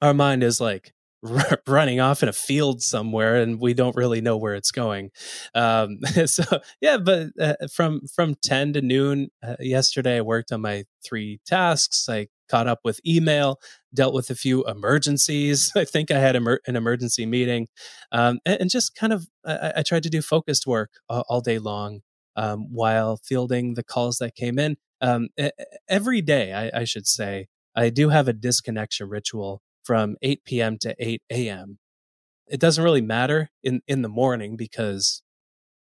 our mind is like r- running off in a field somewhere and we don't really know where it's going. Um, so yeah but uh, from from 10 to noon uh, yesterday i worked on my three tasks. I caught up with email, dealt with a few emergencies. I think I had an emergency meeting, um, and, and, just kind of I, I, tried to do focused work all day long um, while fielding the calls that came in. Um, every day, I, I should say, I do have a disconnection ritual from 8 p.m. to 8 a.m. It doesn't really matter in in the morning because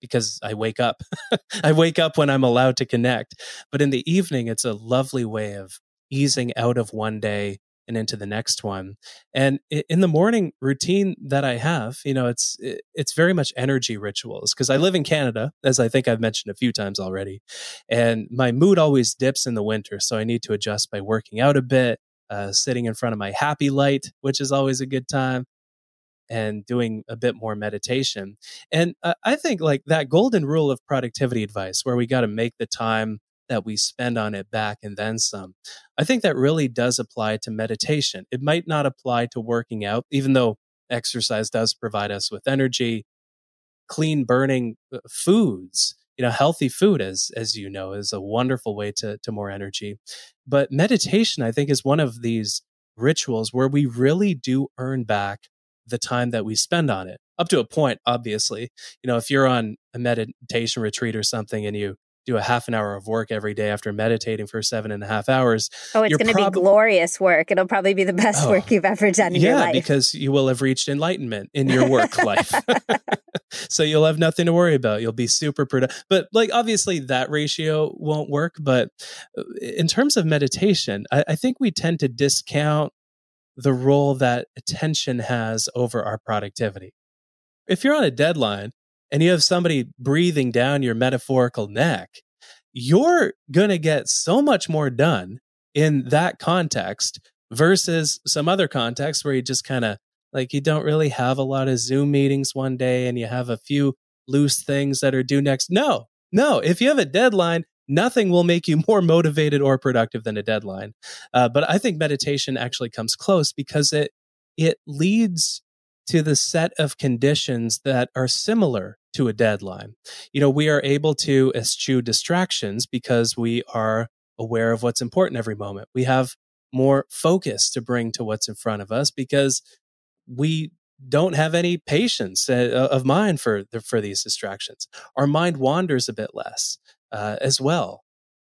because I wake up. I wake up when I'm allowed to connect. But in the evening, it's a lovely way of easing out of one day and into the next one. And in the morning routine that I have, you know, it's it's very much energy rituals because I live in Canada, as I think I've mentioned a few times already, and my mood always dips in the winter, so I need to adjust by working out a bit, uh, sitting in front of my happy light, which is always a good time. And doing a bit more meditation. And uh, I think like that golden rule of productivity advice, where we got to make the time that we spend on it back and then some. I think that really does apply to meditation. It might not apply to working out, even though exercise does provide us with energy, clean burning uh, foods. You know, healthy food, as as you know, is a wonderful way to to more energy. But meditation, I think, is one of these rituals where we really do earn back the time that we spend on it up to a point obviously you know if you're on a meditation retreat or something and you do a half an hour of work every day after meditating for seven and a half hours. Oh, it's going to prob- be glorious work. It'll probably be the best oh, work you've ever done in yeah, your life. because you will have reached enlightenment in your work life. so you'll have nothing to worry about. You'll be super productive. But like, obviously, that ratio won't work. But uh, in terms of meditation, I, I think we tend to discount the role that attention has over our productivity. If you're on a deadline, and you have somebody breathing down your metaphorical neck, you're going to get so much more done in that context versus some other context where you just kind of like you don't really have a lot of Zoom meetings one day and you have a few loose things that are due next. No, no. If you have a deadline, nothing will make you more motivated or productive than a deadline. Uh, but I think meditation actually comes close because it it leads to the set of conditions that are similar to a deadline. You know, we are able to eschew distractions because we are aware of what's important every moment. We have more focus to bring to what's in front of us because we don't have any patience uh, of mind for for these distractions. Our mind wanders a bit less uh, as well.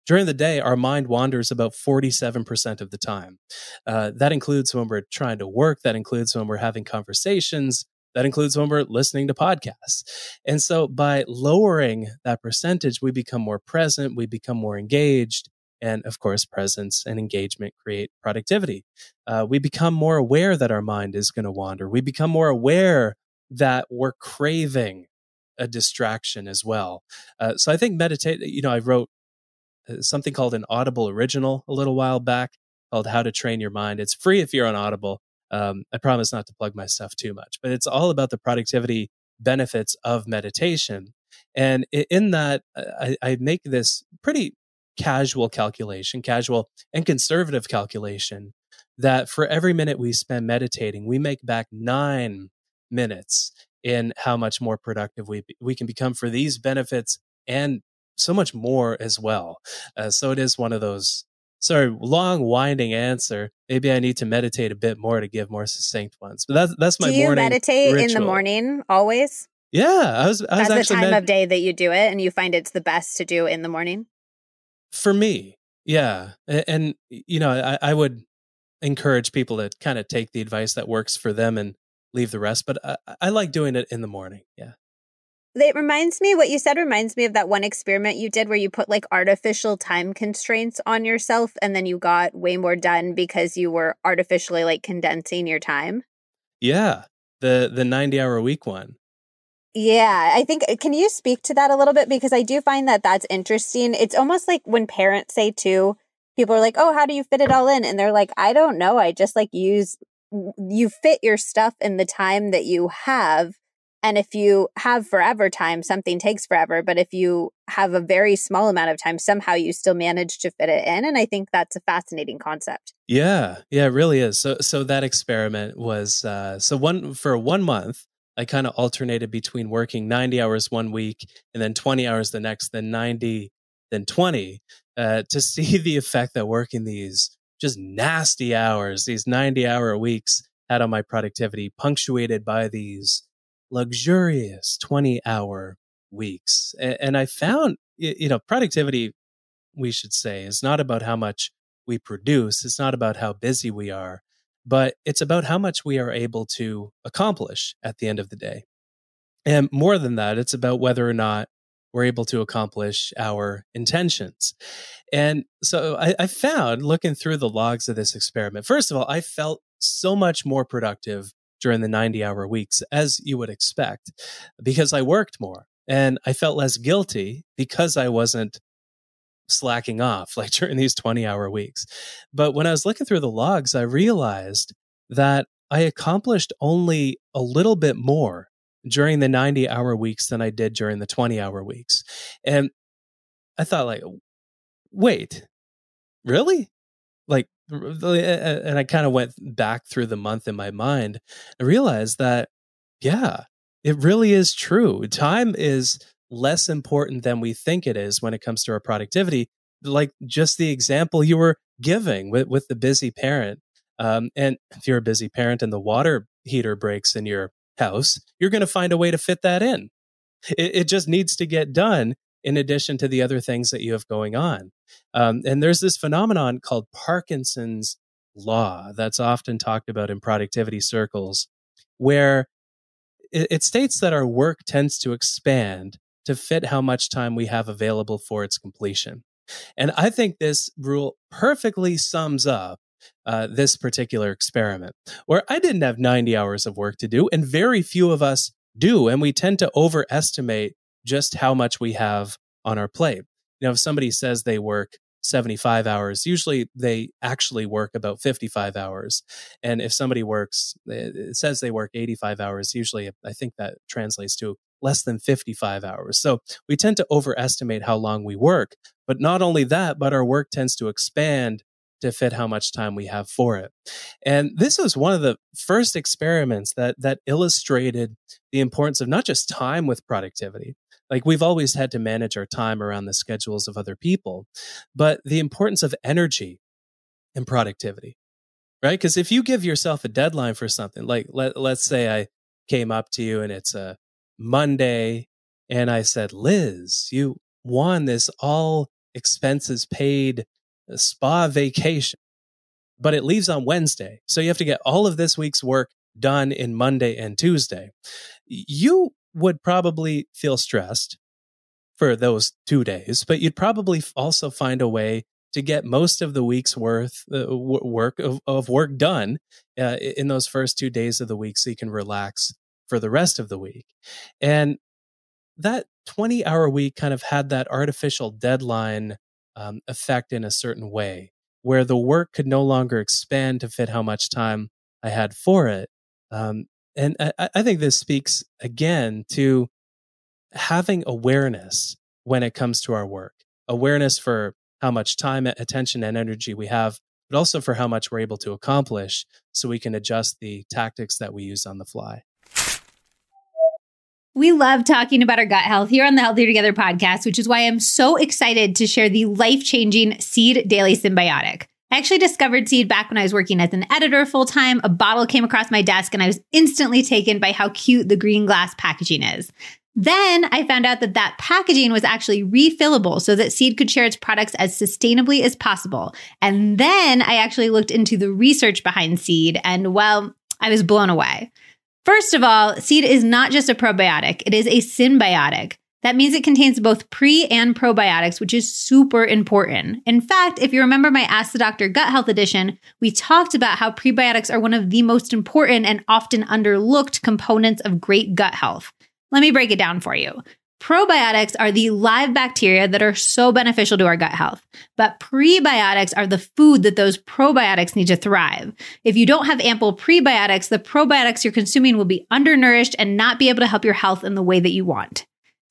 During the day, our mind wanders about 47% of the time. Uh, that includes when we're trying to work, that includes when we're having conversations, that includes when we're listening to podcasts. And so by lowering that percentage, we become more present, we become more engaged. And of course, presence and engagement create productivity. Uh, we become more aware that our mind is going to wander. We become more aware that we're craving a distraction as well. Uh, so I think meditate, you know, I wrote something called an Audible original a little while back called How to Train Your Mind. It's free if you're on Audible. Um, I promise not to plug my stuff too much, but it's all about the productivity benefits of meditation. And in that, I, I make this pretty casual calculation, casual and conservative calculation that for every minute we spend meditating, we make back nine minutes in how much more productive we we can become for these benefits and so much more as well. Uh, so it is one of those. Sorry, long winding answer. Maybe I need to meditate a bit more to give more succinct ones. But that's that's my do you meditate ritual. in the morning always? Yeah, I was. I was That's the time med- of day that you do it, and you find it's the best to do in the morning. for me. Yeah, and, and you know, I, I would encourage people to kind of take the advice that works for them and leave the rest. But I, I like doing it in the morning. Yeah. It reminds me, what you said reminds me of that one experiment you did where you put like artificial time constraints on yourself and then you got way more done because you were artificially like condensing your time. Yeah. The the 90 hour week one. Yeah, I think, uh, can you speak to that a little bit? Because I do find that that's interesting. It's almost like when parents say too, people are like, oh, how do you fit it all in? And they're like, I don't know. I just like use, you fit your stuff in the time that you have. And if you have forever time, something takes forever. But if you have a very small amount of time, somehow you still manage to fit it in. And I think that's a fascinating concept. Yeah, yeah, it really is. So so that experiment was uh so one for one month I kind of alternated between working 90 hours one week and then 20 hours the next, then 90, then 20, uh, to see the effect that working these just nasty hours, these 90 hour weeks had on my productivity, punctuated by these luxurious 20 hour weeks. And, I found, you know, productivity, we should say, is not about how much we produce, it's not about how busy we are but it's about how much we are able to accomplish at the end of the day. And more than that, it's about whether or not we're able to accomplish our intentions. And so I, I, found looking through the logs of this experiment, first of all, I felt so much more productive during the 90 hour weeks, as you would expect, because I worked more and I felt less guilty because I wasn't slacking off like during these 20 hour weeks. But when I was looking through the logs, I realized that I accomplished only a little bit more during the 90 hour weeks than I did during the 20 hour weeks. And I thought like wait, really? Like and I kind of went back through the month in my mind and realized that yeah, it really is true. Time is less important than we think it is when it comes to our productivity. Like just the example you were giving with, with the busy parent. Um, and if you're a busy parent and the water heater breaks in your house, you're going to find a way to fit that in. It, it, just needs to get done in addition to the other things that you have going on. Um, and there's this phenomenon called Parkinson's law that's often talked about in productivity circles, where it, it states that our work tends to expand to fit how much time we have available for its completion. And I think this rule perfectly sums up uh, this particular experiment, where I didn't have 90 hours of work to do, and very few of us do. And we tend to overestimate just how much we have on our plate. Now, if somebody says they work 75 hours, usually they actually work about 55 hours. And if somebody works, eh, it says they work 85 hours, usually I think that translates to less than 55 hours. So we tend to overestimate how long we work. But not only that, but our work tends to expand to fit how much time we have for it. And this was one of the first experiments that that illustrated the importance of not just time with productivity. Like we've always had to manage our time around the schedules of other people, but the importance of energy and productivity. Right? Because if you give yourself a deadline for something, like let, let's say I came up to you and it's a Monday and I said, Liz, you won this all expenses paid spa vacation, but it leaves on Wednesday. So you have to get all of this week's work done in Monday and Tuesday. You would probably feel stressed for those two days, but you'd probably also find a way to get most of the week's worth uh, work of, of, work done uh, in those first two days of the week so you can relax for the rest of the week. And that 20 hour week kind of had that artificial deadline um, effect in a certain way where the work could no longer expand to fit how much time I had for it. Um, and I, I think this speaks again to having awareness when it comes to our work, awareness for how much time, attention, and energy we have, but also for how much we're able to accomplish so we can adjust the tactics that we use on the fly. We love talking about our gut health here on the Healthier Together podcast, which is why I'm so excited to share the life changing Seed Daily Synbiotic. I actually discovered Seed back when I was working as an editor full time. A bottle came across my desk and I was instantly taken by how cute the green glass packaging is. Then I found out that that packaging was actually refillable so that Seed could share its products as sustainably as possible. And then I actually looked into the research behind Seed and well, I was blown away. First of all, Seed is not just a probiotic, it is a synbiotic. That means it contains both pre and probiotics, which is super important. In fact, if you remember my Ask the Doctor Gut Health edition, we talked about how prebiotics are one of the most important and often underlooked components of great gut health. Let me break it down for you. Probiotics are the live bacteria that are so beneficial to our gut health, but prebiotics are the food that those probiotics need to thrive. If you don't have ample prebiotics, the probiotics you're consuming will be undernourished and not be able to help your health in the way that you want.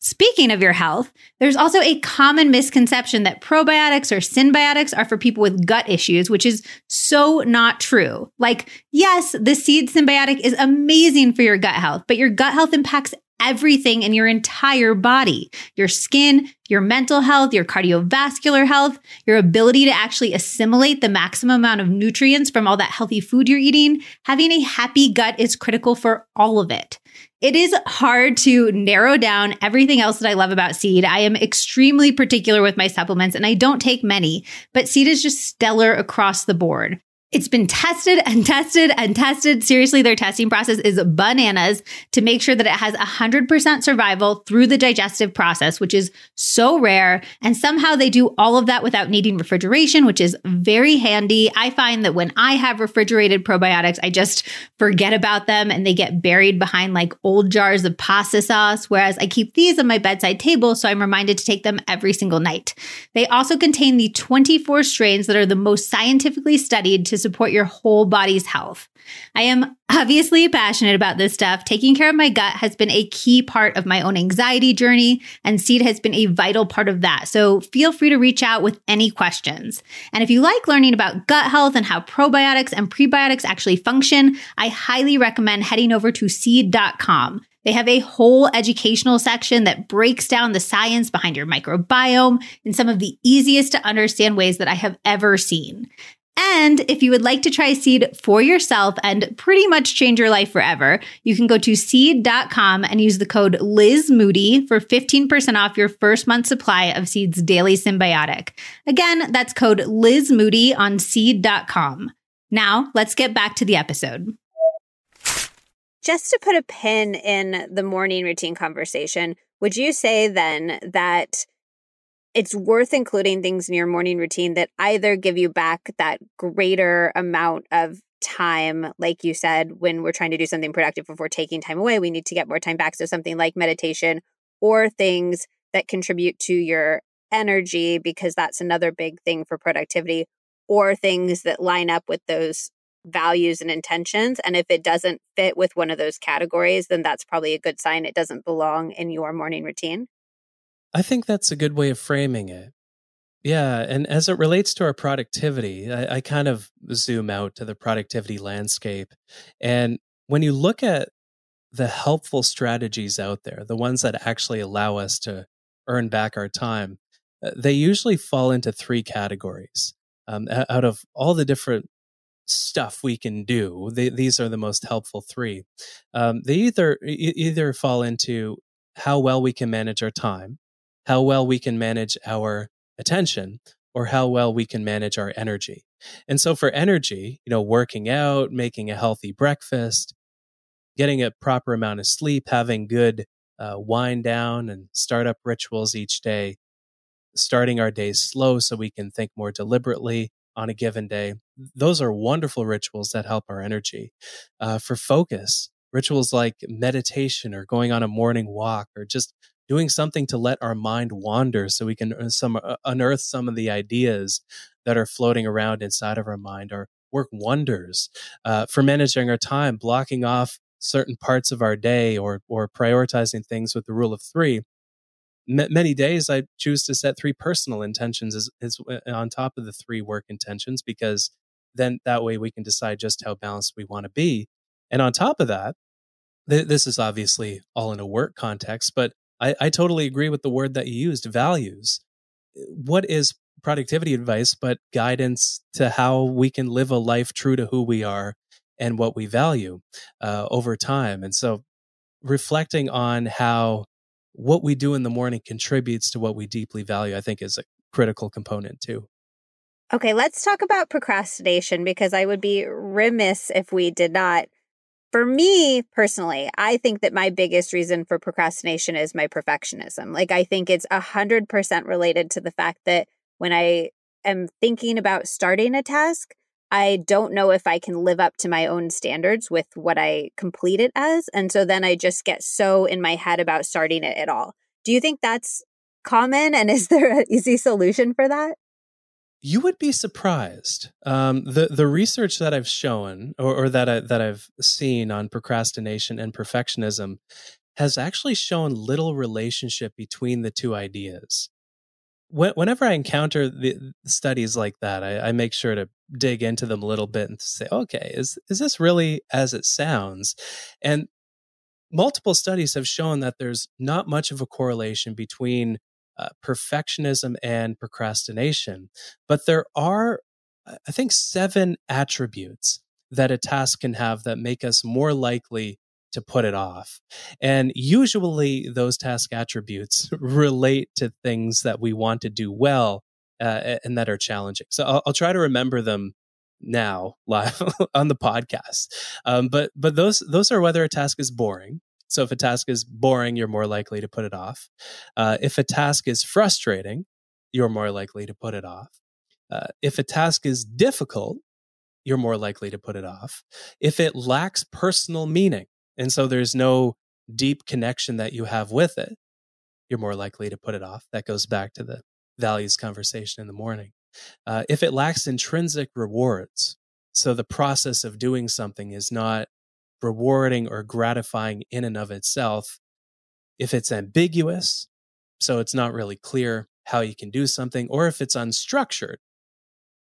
Speaking of your health, there's also a common misconception that probiotics or synbiotics are for people with gut issues, which is so not true. Like, yes, the seed synbiotic is amazing for your gut health, but your gut health impacts everything in your entire body your skin, your mental health, your cardiovascular health, your ability to actually assimilate the maximum amount of nutrients from all that healthy food you're eating. Having a happy gut is critical for all of it. It is hard to narrow down everything else that I love about seed. I am extremely particular with my supplements and I don't take many, but seed is just stellar across the board. It's been tested and tested and tested. Seriously, their testing process is bananas to make sure that it has 100% survival through the digestive process, which is so rare. And somehow they do all of that without needing refrigeration, which is very handy. I find that when I have refrigerated probiotics, I just forget about them and they get buried behind like old jars of pasta sauce. Whereas I keep these on my bedside table, so I'm reminded to take them every single night. They also contain the 24 strains that are the most scientifically studied to support your whole body's health. I am obviously passionate about this stuff. Taking care of my gut has been a key part of my own anxiety journey, and seed has been a vital part of that. So feel free to reach out with any questions. And if you like learning about gut health and how probiotics and prebiotics actually function, I highly recommend heading over to seed.com. They have a whole educational section that breaks down the science behind your microbiome in some of the easiest to understand ways that I have ever seen. And if you would like to try Seed for yourself and pretty much change your life forever, you can go to seed.com and use the code Liz Moody for 15% off your first month supply of Seed's daily synbiotic. Again, that's code Liz Moody on seed.com. Now, let's get back to the episode. Just to put a pin in the morning routine conversation, would you say then that it's worth including things in your morning routine that either give you back that greater amount of time like you said when we're trying to do something productive before taking time away we need to get more time back. So something like meditation or things that contribute to your energy because that's another big thing for productivity or things that line up with those values and intentions. And if it doesn't fit with one of those categories then that's probably a good sign it doesn't belong in your morning routine I think that's a good way of framing it. Yeah. And as it relates to our productivity, I, I, kind of zoom out to the productivity landscape. And when you look at the helpful strategies out there, the ones that actually allow us to earn back our time, uh, they usually fall into three categories. Um, out of all the different stuff we can do, they, these are the most helpful three. Um, they either either fall into how well we can manage our time, how well we can manage our attention or how well we can manage our energy. And so for energy, you know, working out, making a healthy breakfast, getting a proper amount of sleep, having good uh, wind down and startup rituals each day, starting our days slow so we can think more deliberately on a given day. Those are wonderful rituals that help our energy. Uh, for focus, rituals like meditation or going on a morning walk or just doing something to let our mind wander so we can uh, some, uh, unearth some of the ideas that are floating around inside of our mind are work wonders uh, for managing our time, blocking off certain parts of our day or or prioritizing things with the rule of three. M- many days I choose to set three personal intentions as, as uh, on top of the three work intentions because then that way we can decide just how balanced we want to be. And on top of that, th- this is obviously all in a work context, but I, I totally agree with the word that you used, values. What is productivity advice, but guidance to how we can live a life true to who we are and what we value uh, over time. And so reflecting on how what we do in the morning contributes to what we deeply value, I think is a critical component too. Okay, let's talk about procrastination because I would be remiss if we did not. For me personally, I think that my biggest reason for procrastination is my perfectionism. Like, I think it's 100% related to the fact that when I am thinking about starting a task, I don't know if I can live up to my own standards with what I complete it as. And so then I just get so in my head about starting it at all. Do you think that's common? And is there an easy solution for that? You would be surprised. Um, the the research that I've shown, or, or that I, that I've seen on procrastination and perfectionism, has actually shown little relationship between the two ideas whenever I encounter the studies like that, I, I, make sure to dig into them a little bit and say, okay, is is this really as it sounds? And multiple studies have shown that there's not much of a correlation between uh, perfectionism and procrastination, but there are, I think, seven attributes that a task can have that make us more likely to put it off. And usually those task attributes relate to things that we want to do well uh, and that are challenging. So I'll, I'll, try to remember them now live on the podcast. Um, but but those those are whether a task is boring. So if a task is boring, you're more likely to put it off. Uh, if a task is frustrating, you're more likely to put it off. Uh, if a task is difficult, you're more likely to put it off. If it lacks personal meaning, and so there's no deep connection that you have with it, you're more likely to put it off. That goes back to the values conversation in the morning. Uh, if it lacks intrinsic rewards, so the process of doing something is not rewarding or gratifying in and of itself, if it's ambiguous, so it's not really clear how you can do something, or if it's unstructured,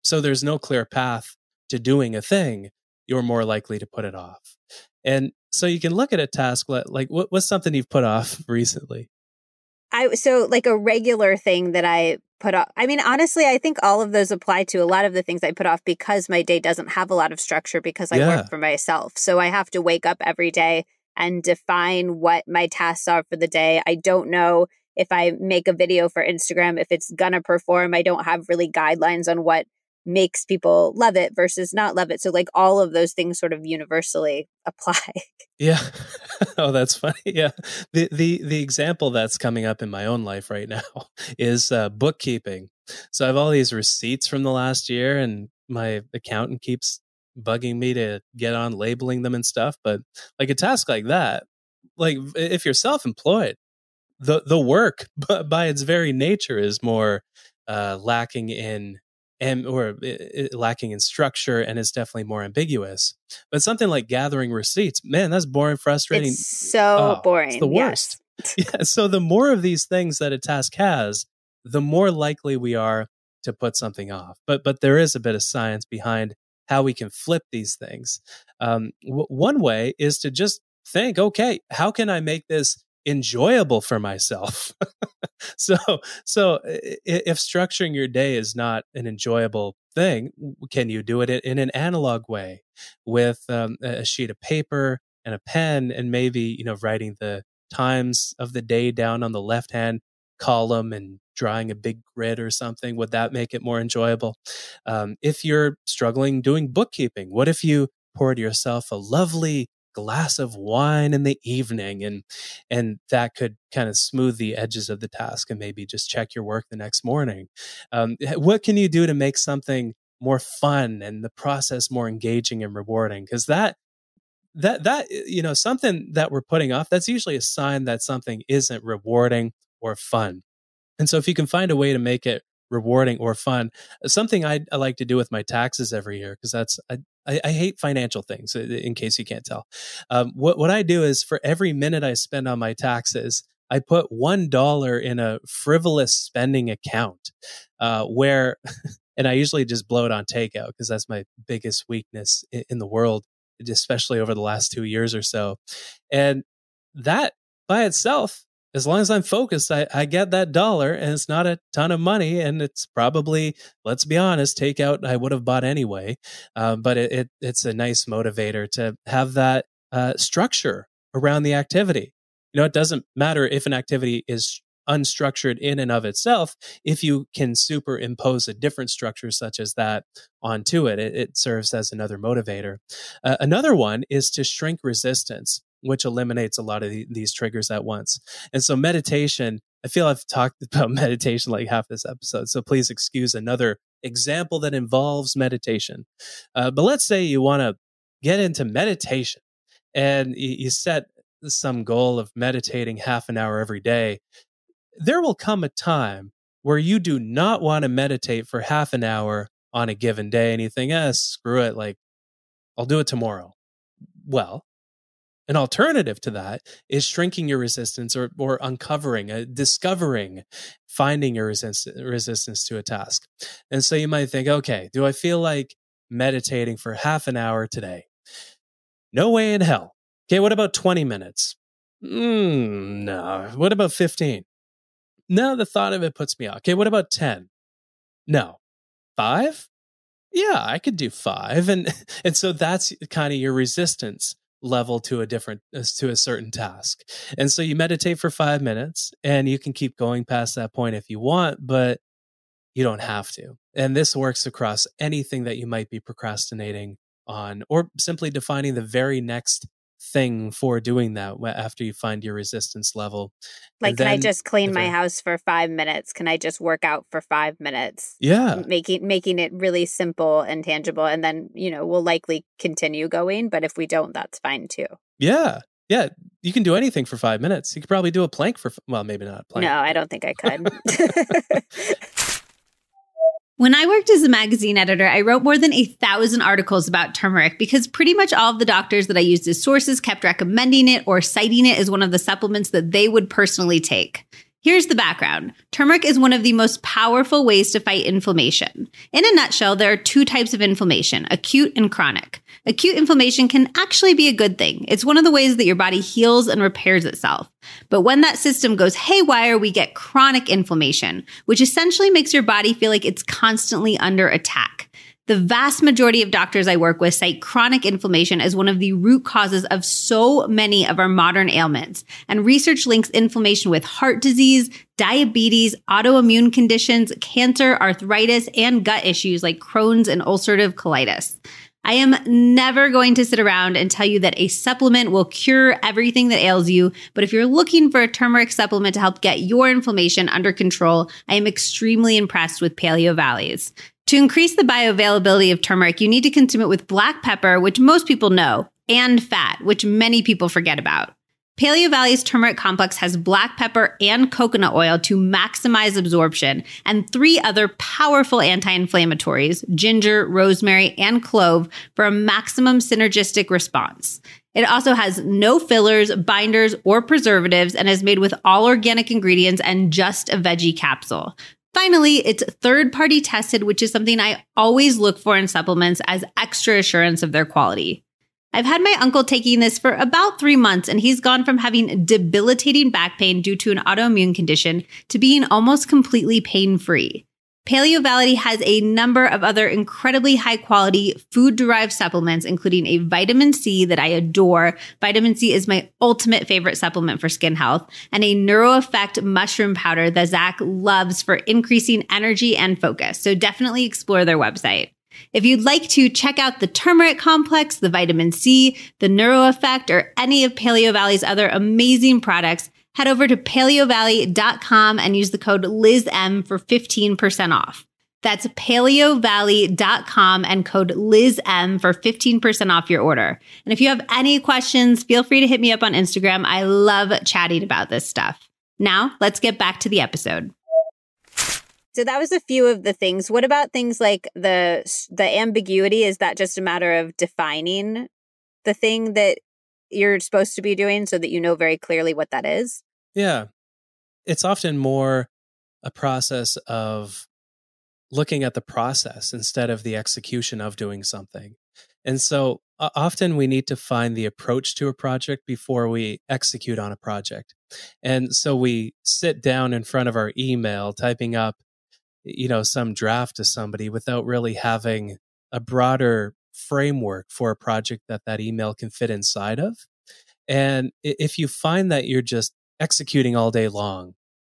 so there's no clear path to doing a thing, you're more likely to put it off. And so you can look at a task like what, what's something you've put off recently? I so like a regular thing that I put off. I mean, honestly, I think all of those apply to a lot of the things I put off because my day doesn't have a lot of structure because I yeah. work for myself. So I have to wake up every day and define what my tasks are for the day. I don't know if I make a video for Instagram if it's gonna perform. I don't have really guidelines on what makes people love it versus not love it. So like all of those things sort of universally apply. Yeah. oh, that's funny. Yeah. The the the example that's coming up in my own life right now is uh, bookkeeping. So I have all these receipts from the last year and my accountant keeps bugging me to get on labeling them and stuff, but like a task like that, like if you're self-employed, the the work by its very nature is more uh, lacking in and or lacking in structure and is definitely more ambiguous. But something like gathering receipts, man, that's boring, frustrating. It's so oh, boring. It's the worst. Yes. yeah. So the more of these things that a task has, the more likely we are to put something off. But but there is a bit of science behind how we can flip these things. Um, w- one way is to just think, okay, how can I make this enjoyable for myself. so, so if structuring your day is not an enjoyable thing, can you do it in an analog way with um, a sheet of paper and a pen and maybe, you know, writing the times of the day down on the left hand column and drawing a big grid or something would that make it more enjoyable um, if you're struggling doing bookkeeping what if you poured yourself a lovely glass of wine in the evening and and that could kind of smooth the edges of the task and maybe just check your work the next morning um, what can you do to make something more fun and the process more engaging and rewarding because that that that you know something that we're putting off that's usually a sign that something isn't rewarding or fun and so if you can find a way to make it rewarding or fun. Something I, I like to do with my taxes every year because that's I, I, I, hate financial things. In case you can't tell, um, what what I do is for every minute I spend on my taxes, I put one dollar in a frivolous spending account, uh, where, and I usually just blow it on takeout because that's my biggest weakness in, in the world, especially over the last two years or so, and that by itself as long as I'm focused, I, I get that dollar and it's not a ton of money. And it's probably, let's be honest, takeout I would have bought anyway. Uh, but it, it, it's a nice motivator to have that uh, structure around the activity. You know, it doesn't matter if an activity is unstructured in and of itself. If you can superimpose a different structure such as that onto it, it, it serves as another motivator. Uh, another one is to shrink resistance which eliminates a lot of the, these triggers at once. And so meditation, I feel I've talked about meditation like half this episode. So please excuse another example that involves meditation. Uh, but let's say you want to get into meditation and you, you set some goal of meditating half an hour every day. There will come a time where you do not want to meditate for half an hour on a given day and you think, eh, screw it. Like, I'll do it tomorrow. Well, an alternative to that is shrinking your resistance or, or uncovering, uh, discovering, finding your resist- resistance to a task. And so you might think, okay, do I feel like meditating for half an hour today? No way in hell. Okay, what about 20 minutes? Mm, no. What about 15? No, the thought of it puts me off. Okay, what about 10? No. Five? Yeah, I could do five. And and so that's kind of your resistance level to a different uh, to a certain task. And so you meditate for five minutes and you can keep going past that point if you want but you don't have to. And this works across anything that you might be procrastinating on or simply defining the very next thing for doing that after you find your resistance level. Like, can I just clean my house for five minutes? Can I just work out for five minutes? Yeah, making making it really simple and tangible, and then you know we'll likely continue going. But if we don't, that's fine too. Yeah, yeah, you can do anything for five minutes. You could probably do a plank for well, maybe not a plank. No, I don't think I could. When I worked as a magazine editor, I wrote more than a thousand articles about turmeric because pretty much all of the doctors that I used as sources kept recommending it or citing it as one of the supplements that they would personally take. Here's the background. Turmeric is one of the most powerful ways to fight inflammation. In a nutshell, there are two types of inflammation, acute and chronic. Acute inflammation can actually be a good thing. It's one of the ways that your body heals and repairs itself. But when that system goes haywire, we get chronic inflammation, which essentially makes your body feel like it's constantly under attack. The vast majority of doctors I work with cite chronic inflammation as one of the root causes of so many of our modern ailments. And research links inflammation with heart disease, diabetes, autoimmune conditions, cancer, arthritis, and gut issues like Crohn's and ulcerative colitis. I am never going to sit around and tell you that a supplement will cure everything that ails you. But if you're looking for a turmeric supplement to help get your inflammation under control, I am extremely impressed with Paleo Valley's. To increase the bioavailability of turmeric, you need to consume it with black pepper, which most people know, and fat, which many people forget about. Paleo Valley's turmeric complex has black pepper and coconut oil to maximize absorption, and three other powerful anti inflammatories ginger, rosemary, and clove for a maximum synergistic response. It also has no fillers, binders, or preservatives and is made with all organic ingredients and just a veggie capsule. Finally, it's third party tested, which is something I always look for in supplements as extra assurance of their quality. I've had my uncle taking this for about three months, and he's gone from having debilitating back pain due to an autoimmune condition to being almost completely pain free. Paleo Valley has a number of other incredibly high quality food derived supplements, including a vitamin C that I adore. Vitamin C is my ultimate favorite supplement for skin health and a neuro effect mushroom powder that Zach loves for increasing energy and focus. So definitely explore their website. If you'd like to check out the turmeric complex, the vitamin C, the neuro effect, or any of Paleo Valley's other amazing products, head over to paleovalley.com and use the code LizM for 15% off. That's paleovalley.com and code LizM for 15% off your order. And if you have any questions, feel free to hit me up on Instagram. I love chatting about this stuff. Now, let's get back to the episode. So that was a few of the things. What about things like the the ambiguity? Is that just a matter of defining the thing that you're supposed to be doing so that you know very clearly what that is? Yeah. It's often more a process of looking at the process instead of the execution of doing something. And so often we need to find the approach to a project before we execute on a project. And so we sit down in front of our email typing up you know some draft to somebody without really having a broader framework for a project that that email can fit inside of and if you find that you're just executing all day long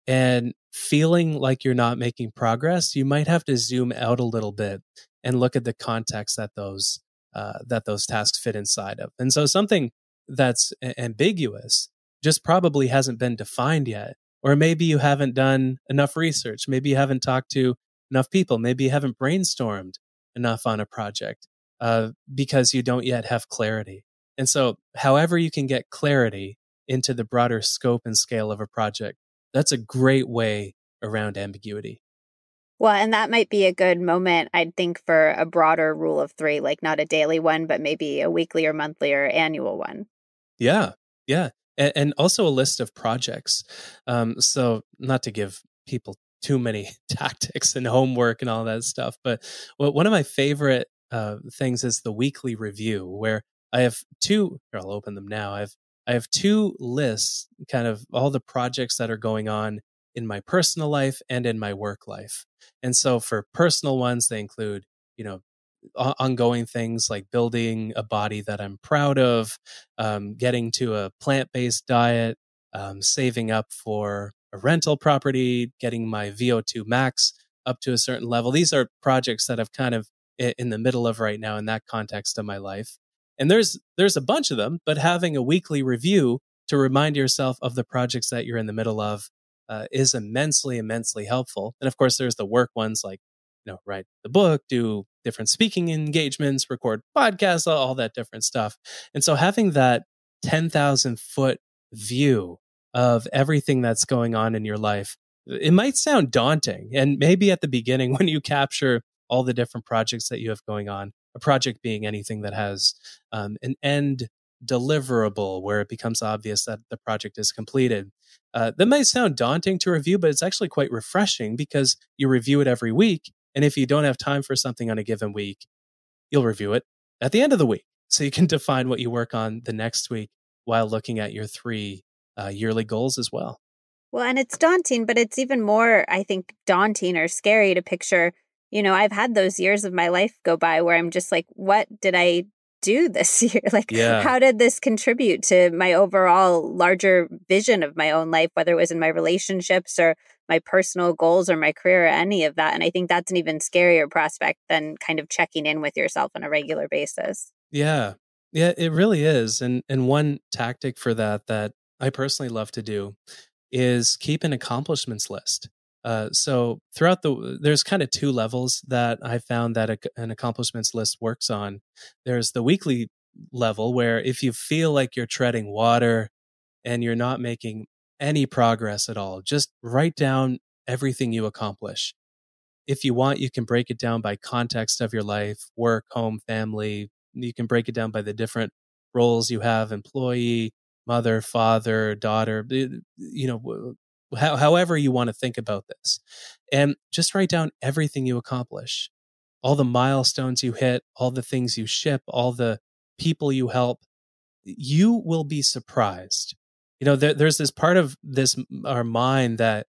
and feeling like you're not making progress, you might have to zoom out a little bit and look at the context that those uh, that those tasks fit inside of. And so something that's ambiguous just probably hasn't been defined yet. Or maybe you haven't done enough research. Maybe you haven't talked to enough people. Maybe you haven't brainstormed enough on a project uh, because you don't yet have clarity. And so, however, you can get clarity into the broader scope and scale of a project, that's a great way around ambiguity. Well, and that might be a good moment, I'd think, for a broader rule of three, like not a daily one, but maybe a weekly or monthly or annual one. Yeah. Yeah. And, and also a list of projects. Um, so, not to give people too many tactics and homework and all that stuff, but one of my favorite uh, things is the weekly review, where I have two. Here, I'll open them now. I have I have two lists, kind of all the projects that are going on in my personal life and in my work life. And so for personal ones, they include, you know, ongoing things like building a body that I'm proud of, um, getting to a plant based diet, um, saving up for a rental property, getting my VO2 max up to a certain level. These are projects that I've kind of in the middle of right now in that context of my life. And there's there's a bunch of them, but having a weekly review to remind yourself of the projects that you're in the middle of uh, is immensely immensely helpful. And of course, there's the work ones like you know write the book, do different speaking engagements, record podcasts, all that different stuff. And so having that ten thousand foot view of everything that's going on in your life it might sound daunting and maybe at the beginning when you capture all the different projects that you have going on a project being anything that has um, an end deliverable where it becomes obvious that the project is completed. Uh, that might sound daunting to review, but it's actually quite refreshing because you review it every week. And if you don't have time for something on a given week, you'll review it at the end of the week. So you can define what you work on the next week while looking at your three uh, yearly goals as well. Well, and it's daunting, but it's even more, I think, daunting or scary to picture you know, I've had those years of my life go by where I'm just like, what did I do this year? Like, yeah. how did this contribute to my overall larger vision of my own life, whether it was in my relationships or my personal goals or my career or any of that? And I think that's an even scarier prospect than kind of checking in with yourself on a regular basis. Yeah. Yeah, it really is. And and one tactic for that that I personally love to do is keep an accomplishments list. Uh, so throughout the there's kind of two levels that I found that a, an accomplishments list works on. There's the weekly level where if you feel like you're treading water and you're not making any progress at all, just write down everything you accomplish. If you want, you can break it down by context of your life, work, home, family. You can break it down by the different roles you have, employee, mother, father, daughter, you know, how, however you want to think about this. And just write down everything you accomplish, all the milestones you hit, all the things you ship, all the people you help. You will be surprised. You know, there, there's this part of this, our mind that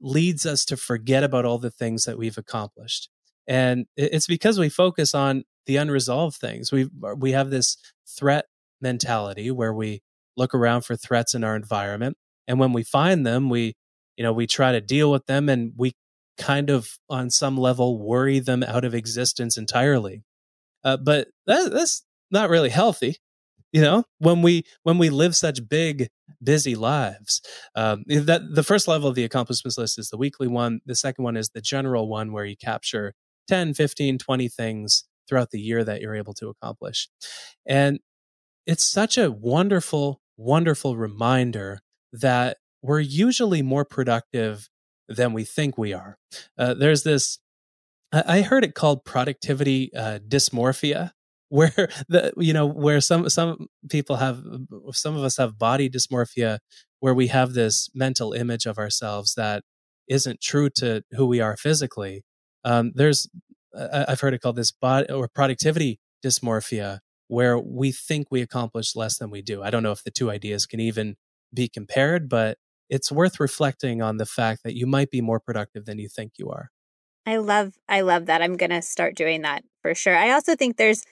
leads us to forget about all the things that we've accomplished. And it's because we focus on the unresolved things. We uh, we have this threat mentality where we look around for threats in our environment and when we find them we you know we try to deal with them and we kind of on some level worry them out of existence entirely. Uh, but that, that's not really healthy you know when we when we live such big busy lives. Um, that the first level of the accomplishments list is the weekly one. The second one is the general one where you capture 10 15 20 things throughout the year that you're able to accomplish. And it's such a wonderful wonderful reminder that we're usually more productive than we think we are. Uh, there's this, I heard it called productivity uh, dysmorphia, where the you know where some some people have some of us have body dysmorphia, where we have this mental image of ourselves that isn't true to who we are physically. Um, there's I've heard it called this body or productivity dysmorphia, where we think we accomplish less than we do. I don't know if the two ideas can even be compared, but it's worth reflecting on the fact that you might be more productive than you think you are. I love I love that. I'm going to start doing that for sure. I also think there's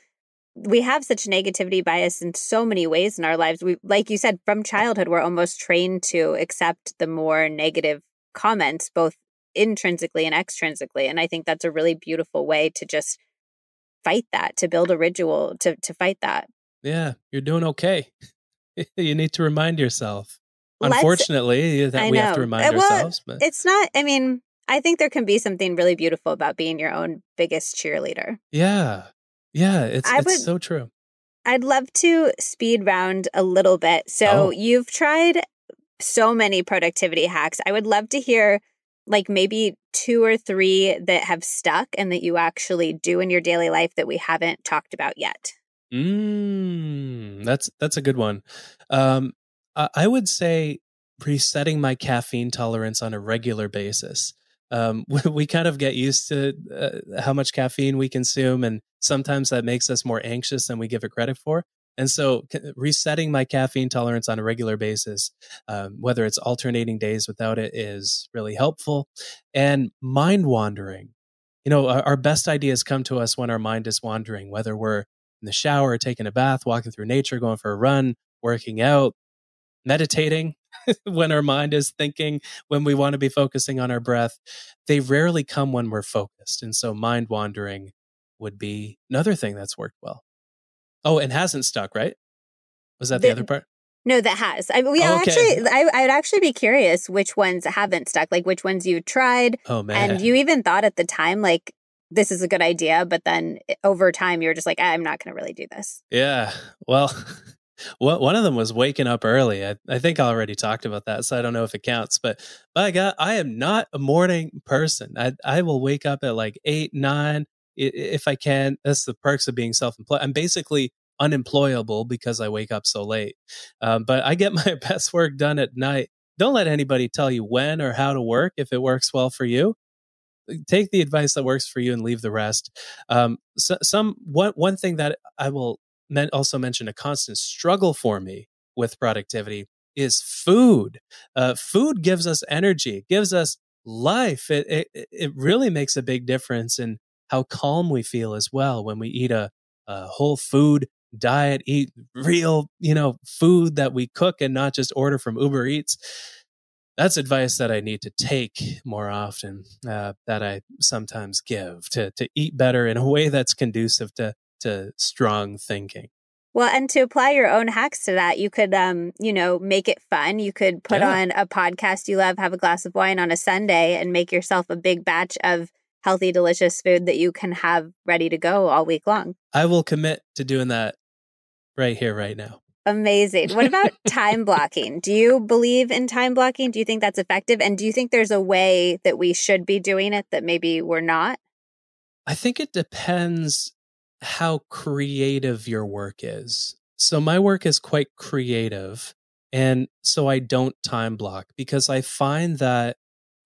we have such negativity bias in so many ways in our lives. We like you said from childhood we're almost trained to accept the more negative comments both intrinsically and extrinsically and I think that's a really beautiful way to just fight that, to build a ritual to to fight that. Yeah, you're doing okay. you need to remind yourself. Let's, Unfortunately, that we have to remind uh, well, ourselves. But it's not. I mean, I think there can be something really beautiful about being your own biggest cheerleader. Yeah, yeah, it's I it's would, so true. I'd love to speed round a little bit. So oh. you've tried so many productivity hacks. I would love to hear like maybe two or three that have stuck and that you actually do in your daily life that we haven't talked about yet? Mm, that's that's a good one. Um, I, I would say resetting my caffeine tolerance on a regular basis. Um, we kind of get used to uh, how much caffeine we consume, and sometimes that makes us more anxious than we give it credit for. And so, resetting my caffeine tolerance on a regular basis, um, whether it's alternating days without it, is really helpful. And mind wandering, you know, our, our, best ideas come to us when our mind is wandering, whether we're in the shower, taking a bath, walking through nature, going for a run, working out, meditating. when our mind is thinking, when we want to be focusing on our breath, they rarely come when we're focused. And so, mind wandering would be another thing that's worked well. Oh, and hasn't stuck, right? Was that the, the other part? No, that has. I, mean, we okay. actually, I, I would actually be curious which ones haven't stuck, like which ones you tried. Oh man! And you even thought at the time, like this is a good idea, but then eh, over time, you're just like, I'm not going to really do this. Yeah. Well, one of them was waking up early. I, I think I already talked about that, so I don't know if it counts. But by God, I am not a morning person. I I will wake up at like eight, nine if I can. That's the perks of being self-employed. I'm basically unemployable because I wake up so late. Um, but I get my best work done at night. Don't let anybody tell you when or how to work if it works well for you. Take the advice that works for you and leave the rest. Um, so, some one one thing that I will men- also mention a constant struggle for me with productivity is food. Uh, food gives us energy. It gives us life. It, it it really makes a big difference in how calm we feel as well when we eat a, a whole food diet, eat real, you know, food that we cook and not just order from Uber Eats. That's advice that I need to take more often. Uh, that I sometimes give to to eat better in a way that's conducive to to strong thinking. Well, and to apply your own hacks to that, you could, um, you know, make it fun. You could put yeah. on a podcast you love, have a glass of wine on a Sunday, and make yourself a big batch of healthy, delicious food that you can have ready to go all week long. I will commit to doing that right here, right now. Amazing. What about time blocking? Do you believe in time blocking? Do you think that's effective? And do you think there's a way that we should be doing it that maybe we're not? I think it depends how creative your work is. So my work is quite creative. And so I don't time block because I find that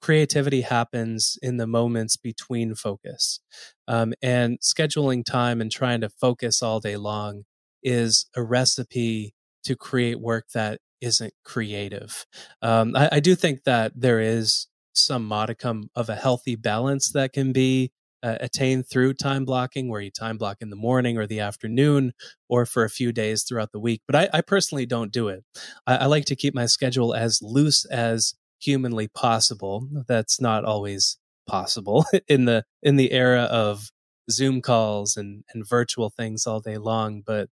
creativity happens in the moments between focus. Um, and scheduling time and trying to focus all day long is a recipe to create work that isn't creative. Um, I, I, do think that there is some modicum of a healthy balance that can be uh, attained through time blocking, where you time block in the morning or the afternoon or for a few days throughout the week. But I, I personally don't do it. I, I like to keep my schedule as loose as humanly possible. That's not always possible in the in the era of Zoom calls and, and virtual things all day long. But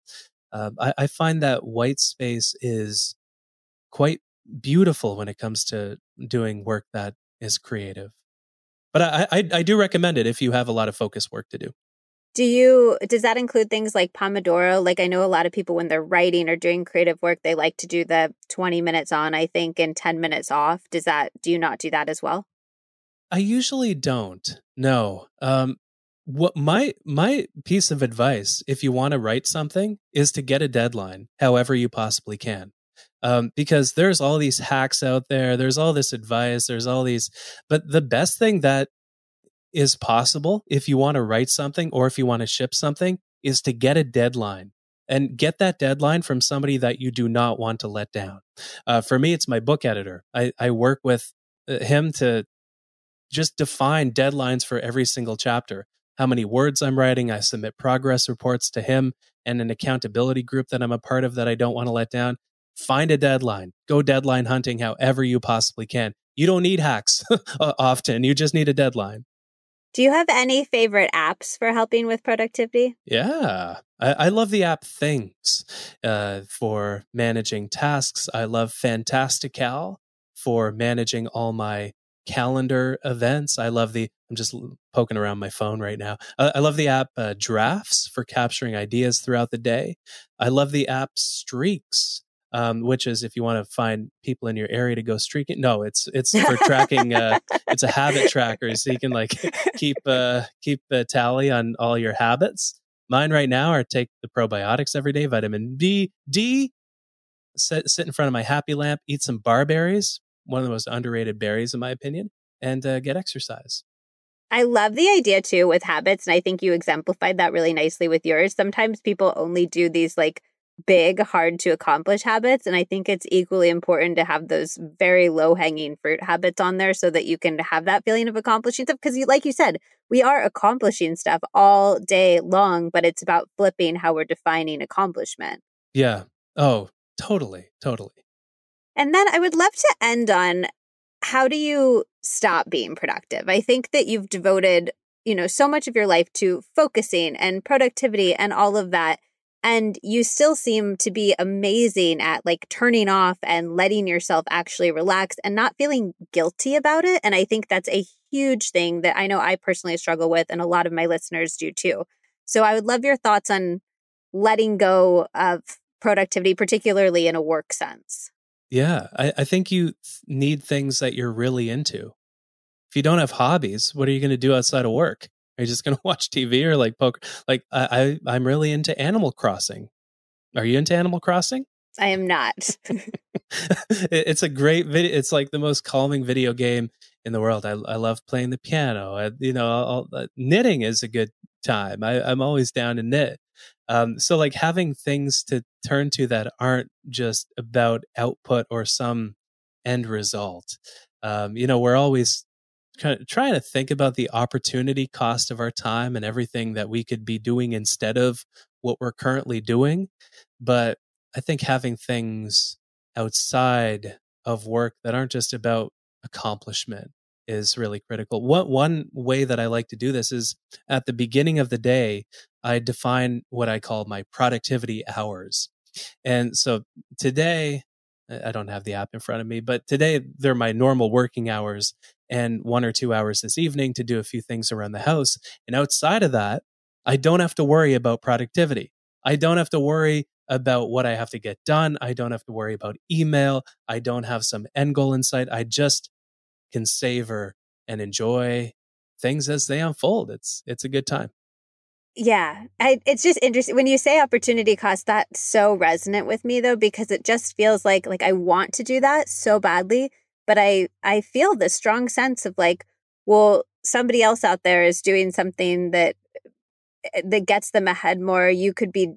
uh, I, I find that white space is quite beautiful when it comes to doing work that is creative. But I, I, I do recommend it if you have a lot of focus work to do. Do you does that include things like Pomodoro? Like I know a lot of people when they're writing or doing creative work, they like to do the 20 minutes on, I think, and 10 minutes off. Does that do you not do that as well? I usually don't. No. Um, what my my piece of advice, if you want to write something, is to get a deadline, however you possibly can. Um, because there's all these hacks out there, there's all this advice, there's all these, but the best thing that is possible if you want to write something or if you want to ship something is to get a deadline and get that deadline from somebody that you do not want to let down. Uh, for me, it's my book editor. I, I work with uh, him to just define deadlines for every single chapter. How many words I'm writing. I submit progress reports to him and an accountability group that I'm a part of that I don't want to let down. Find a deadline. Go deadline hunting however you possibly can. You don't need hacks often. You just need a deadline. Do you have any favorite apps for helping with productivity? Yeah, I, I love the app Things uh, for managing tasks. I love Fantastical for managing all my calendar events. I love the, I'm just poking around my phone right now. Uh, I love the app uh, Drafts for capturing ideas throughout the day. I love the app Streaks um, which is if you want to find people in your area to go streaking. No, it's it's for tracking. Uh, it's a habit tracker, so you can like keep uh, keep a tally on all your habits. Mine right now are take the probiotics every day, vitamin B, D. Sit, sit in front of my happy lamp, eat some barberries, one of the most underrated berries in my opinion, and uh, get exercise. I love the idea too with habits. And I think you exemplified that really nicely with yours. Sometimes people only do these like big, hard to accomplish habits. And I think it's equally important to have those very low hanging fruit habits on there so that you can have that feeling of accomplishing stuff. Because, like you said, we are accomplishing stuff all day long, but it's about flipping how we're defining accomplishment. Yeah. Oh, totally. Totally. And then I would love to end on how do you stop being productive? I think that you've devoted, you know, so much of your life to focusing and productivity and all of that and you still seem to be amazing at like turning off and letting yourself actually relax and not feeling guilty about it. And I think that's a huge thing that I know I personally struggle with, and a lot of my listeners do too. So I would love your thoughts on letting go of productivity, particularly in a work sense. Yeah, I, I think you need things that you're really into. If you don't have hobbies, what are you going to do outside of work? Are you just going to watch TV or like poker? Like I, I, I'm really into Animal Crossing. Are you into Animal Crossing? I am not. it's a great video. It's like the most calming video game in the world. I, I love playing the piano. I, you know, I'll, uh, knitting is a good time. I, I'm always down to knit. Um, so like having things to turn to that aren't just about output or some end result. Um, you know, we're always kind of trying to think about the opportunity cost of our time and everything that we could be doing instead of what we're currently doing. But I think having things outside of work that aren't just about accomplishment is really critical. One one way that I like to do this is at the beginning of the day, I define what I call my productivity hours. And so today I don't have the app in front of me, but today they're my normal working hours and one or two hours this evening to do a few things around the house. And outside of that, I don't have to worry about productivity. I don't have to worry about what I have to get done. I don't have to worry about email. I don't have some end goal in sight. I just can savor and enjoy things as they unfold. It's it's a good time. Yeah, I, it's just interesting when you say opportunity cost. That's so resonant with me though, because it just feels like like I want to do that so badly, but I I feel this strong sense of like, well, somebody else out there is doing something that eh, that gets them ahead more. You could be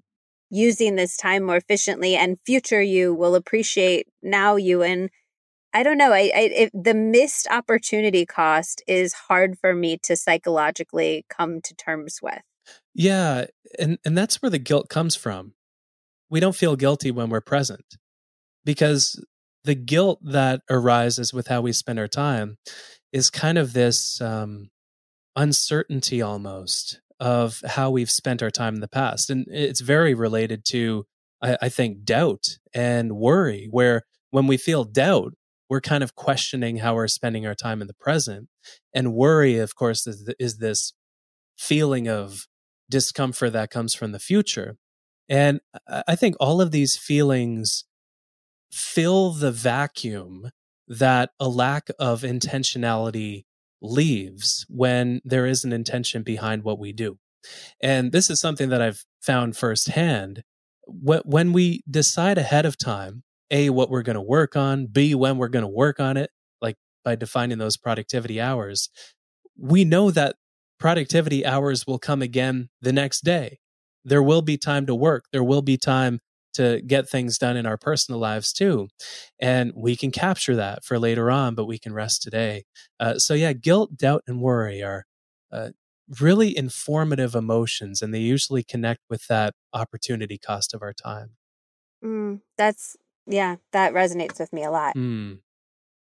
using this time more efficiently, and future you will appreciate now you. And I don't know. I, I it, the missed opportunity cost is hard for me to psychologically come to terms with. Yeah, and and that's where the guilt comes from. We don't feel guilty when we're present because the guilt that arises with how we spend our time is kind of this um, uncertainty almost of how we've spent our time in the past, and it's very related to I, I think doubt and worry. Where when we feel doubt, we're kind of questioning how we're spending our time in the present, and worry, of course, is, is this feeling of discomfort that comes from the future. And I think all of these feelings fill the vacuum that a lack of intentionality leaves when there is an intention behind what we do. And this is something that I've found firsthand. When we decide ahead of time, A, what we're going to work on, B, when we're going to work on it, like by defining those productivity hours, we know that productivity hours will come again the next day. There will be time to work. There will be time to get things done in our personal lives too. And we can capture that for later on, but we can rest today. Uh, so, yeah, guilt, doubt, and worry are uh, really informative emotions, and they usually connect with that opportunity cost of our time. Mm, that's, yeah, that resonates with me a lot. Mm.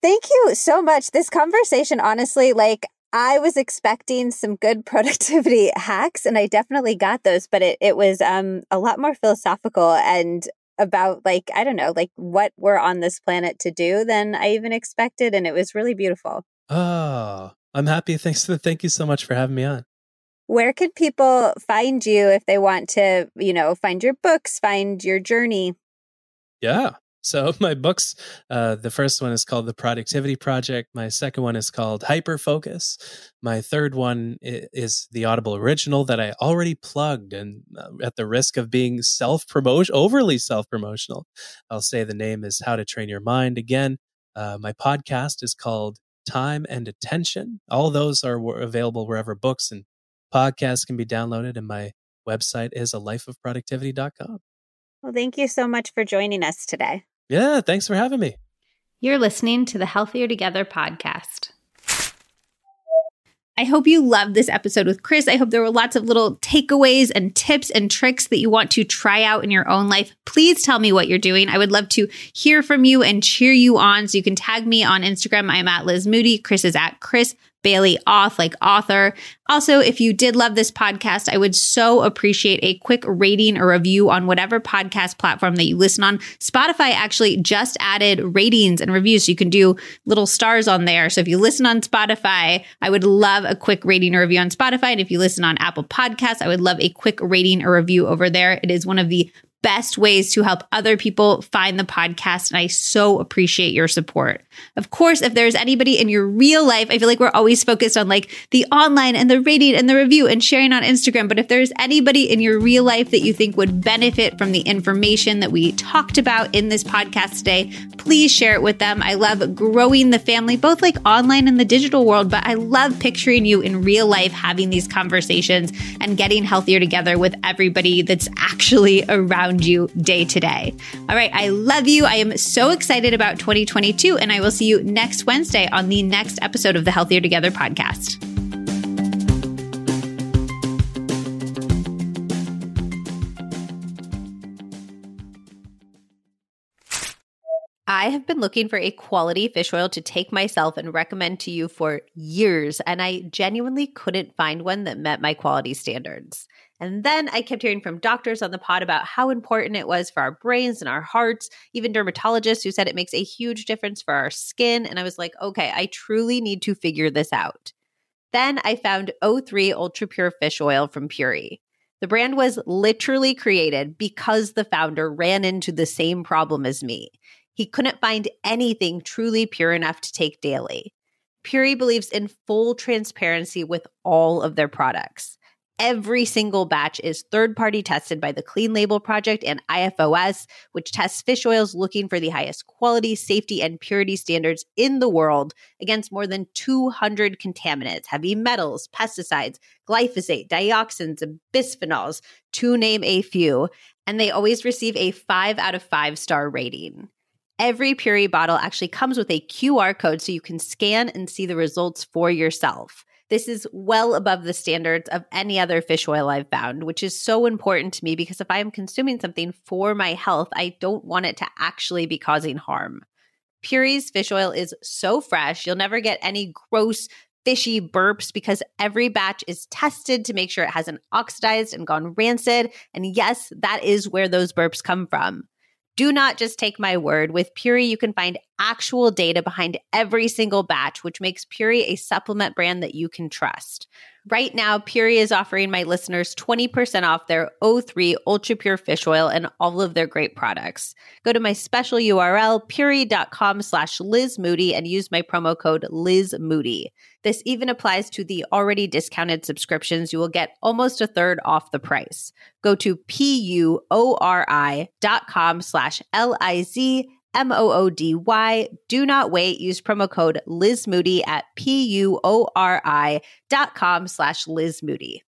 Thank you so much. This conversation, honestly, like I was expecting some good productivity hacks and I definitely got those, but it, it was um a lot more philosophical and about like, I don't know, like what we're on this planet to do than I even expected. And it was really beautiful. Oh, I'm happy. Thanks. To, Thank you so much for having me on. Where can people find you if they want to, you know, find your books, find your journey? Yeah. So my books, uh, the first one is called The Productivity Project. My second one is called Hyperfocus. My third one is the Audible original that I already plugged, and uh, at the risk of being self promotion, overly self promotional, I'll say the name is How to Train Your Mind. Again, uh, my podcast is called Time and Attention. All those are available wherever books and podcasts can be downloaded, and my website is a lifeofproductivity.com. Well, thank you so much for joining us today. Yeah, thanks for having me. You're listening to the Healthier Together podcast. I hope you loved this episode with Chris. I hope there were lots of little takeaways and tips and tricks that you want to try out in your own life. Please tell me what you're doing. I would love to hear from you and cheer you on. So you can tag me on Instagram. I'm at Liz Moody. Chris is at Chris Bailey Auth, like author. Also, if you did love this podcast, I would so appreciate a quick rating or review on whatever podcast platform that you listen on. Spotify actually just added ratings and reviews. So you can do little stars on there. So if you listen on Spotify, I would love a quick rating or review on Spotify. And if you listen on Apple Podcasts, I would love a quick rating or review over there. It is one of the best ways to help other people find the podcast. And I so appreciate your support. Of course, if there's anybody in your real life, I feel like we're always focused on like the online and the rating and the review and sharing on Instagram. But if there's anybody in your real life that you think would benefit from the information that we talked about in this podcast today, please share it with them. I love growing the family, both like online and the digital world, but I love picturing you in real life having these conversations and getting healthier together with everybody that's actually around around you day to day. All right. I love you. I am so excited about 2022, and I will see you next Wednesday on the next episode of the Healthier Together podcast. I have been looking for a quality fish oil to take myself and recommend to you for years, and I genuinely couldn't find one that met my quality standards. And then I kept hearing from doctors on the pod about how important it was for our brains and our hearts, even dermatologists who said it makes a huge difference for our skin. And I was like, okay, I truly need to figure this out. Then I found O3 Ultra Pure Fish Oil from Puori. The brand was literally created because the founder ran into the same problem as me. He couldn't find anything truly pure enough to take daily. Puori believes in full transparency with all of their products. Every single batch is third party tested by the Clean Label Project and IFOS, which tests fish oils looking for the highest quality, safety, and purity standards in the world against more than 200 contaminants, heavy metals, pesticides, glyphosate, dioxins, and bisphenols, to name a few. And they always receive a five out of five star rating. Every Puori bottle actually comes with a QR code so you can scan and see the results for yourself. This is well above the standards of any other fish oil I've found, which is so important to me because if I am consuming something for my health, I don't want it to actually be causing harm. Puori's fish oil is so fresh, you'll never get any gross, fishy burps because every batch is tested to make sure it hasn't oxidized and gone rancid. And yes, that is where those burps come from. Do not just take my word. With Puri, you can find actual data behind every single batch, which makes Puori a supplement brand that you can trust. Right now, Puori is offering my listeners 20% off their O3 Ultra Pure Fish Oil and all of their great products. Go to my special URL, puori.com slash Liz Moody, and use my promo code Liz Moody. This even applies to the already discounted subscriptions. You will get almost a third off the price. Go to P-U-O-R-I dot com slash L-I-Z M O O D Y. Do not wait. Use promo code Liz Moody at P U O R I dot com slash Liz Moody.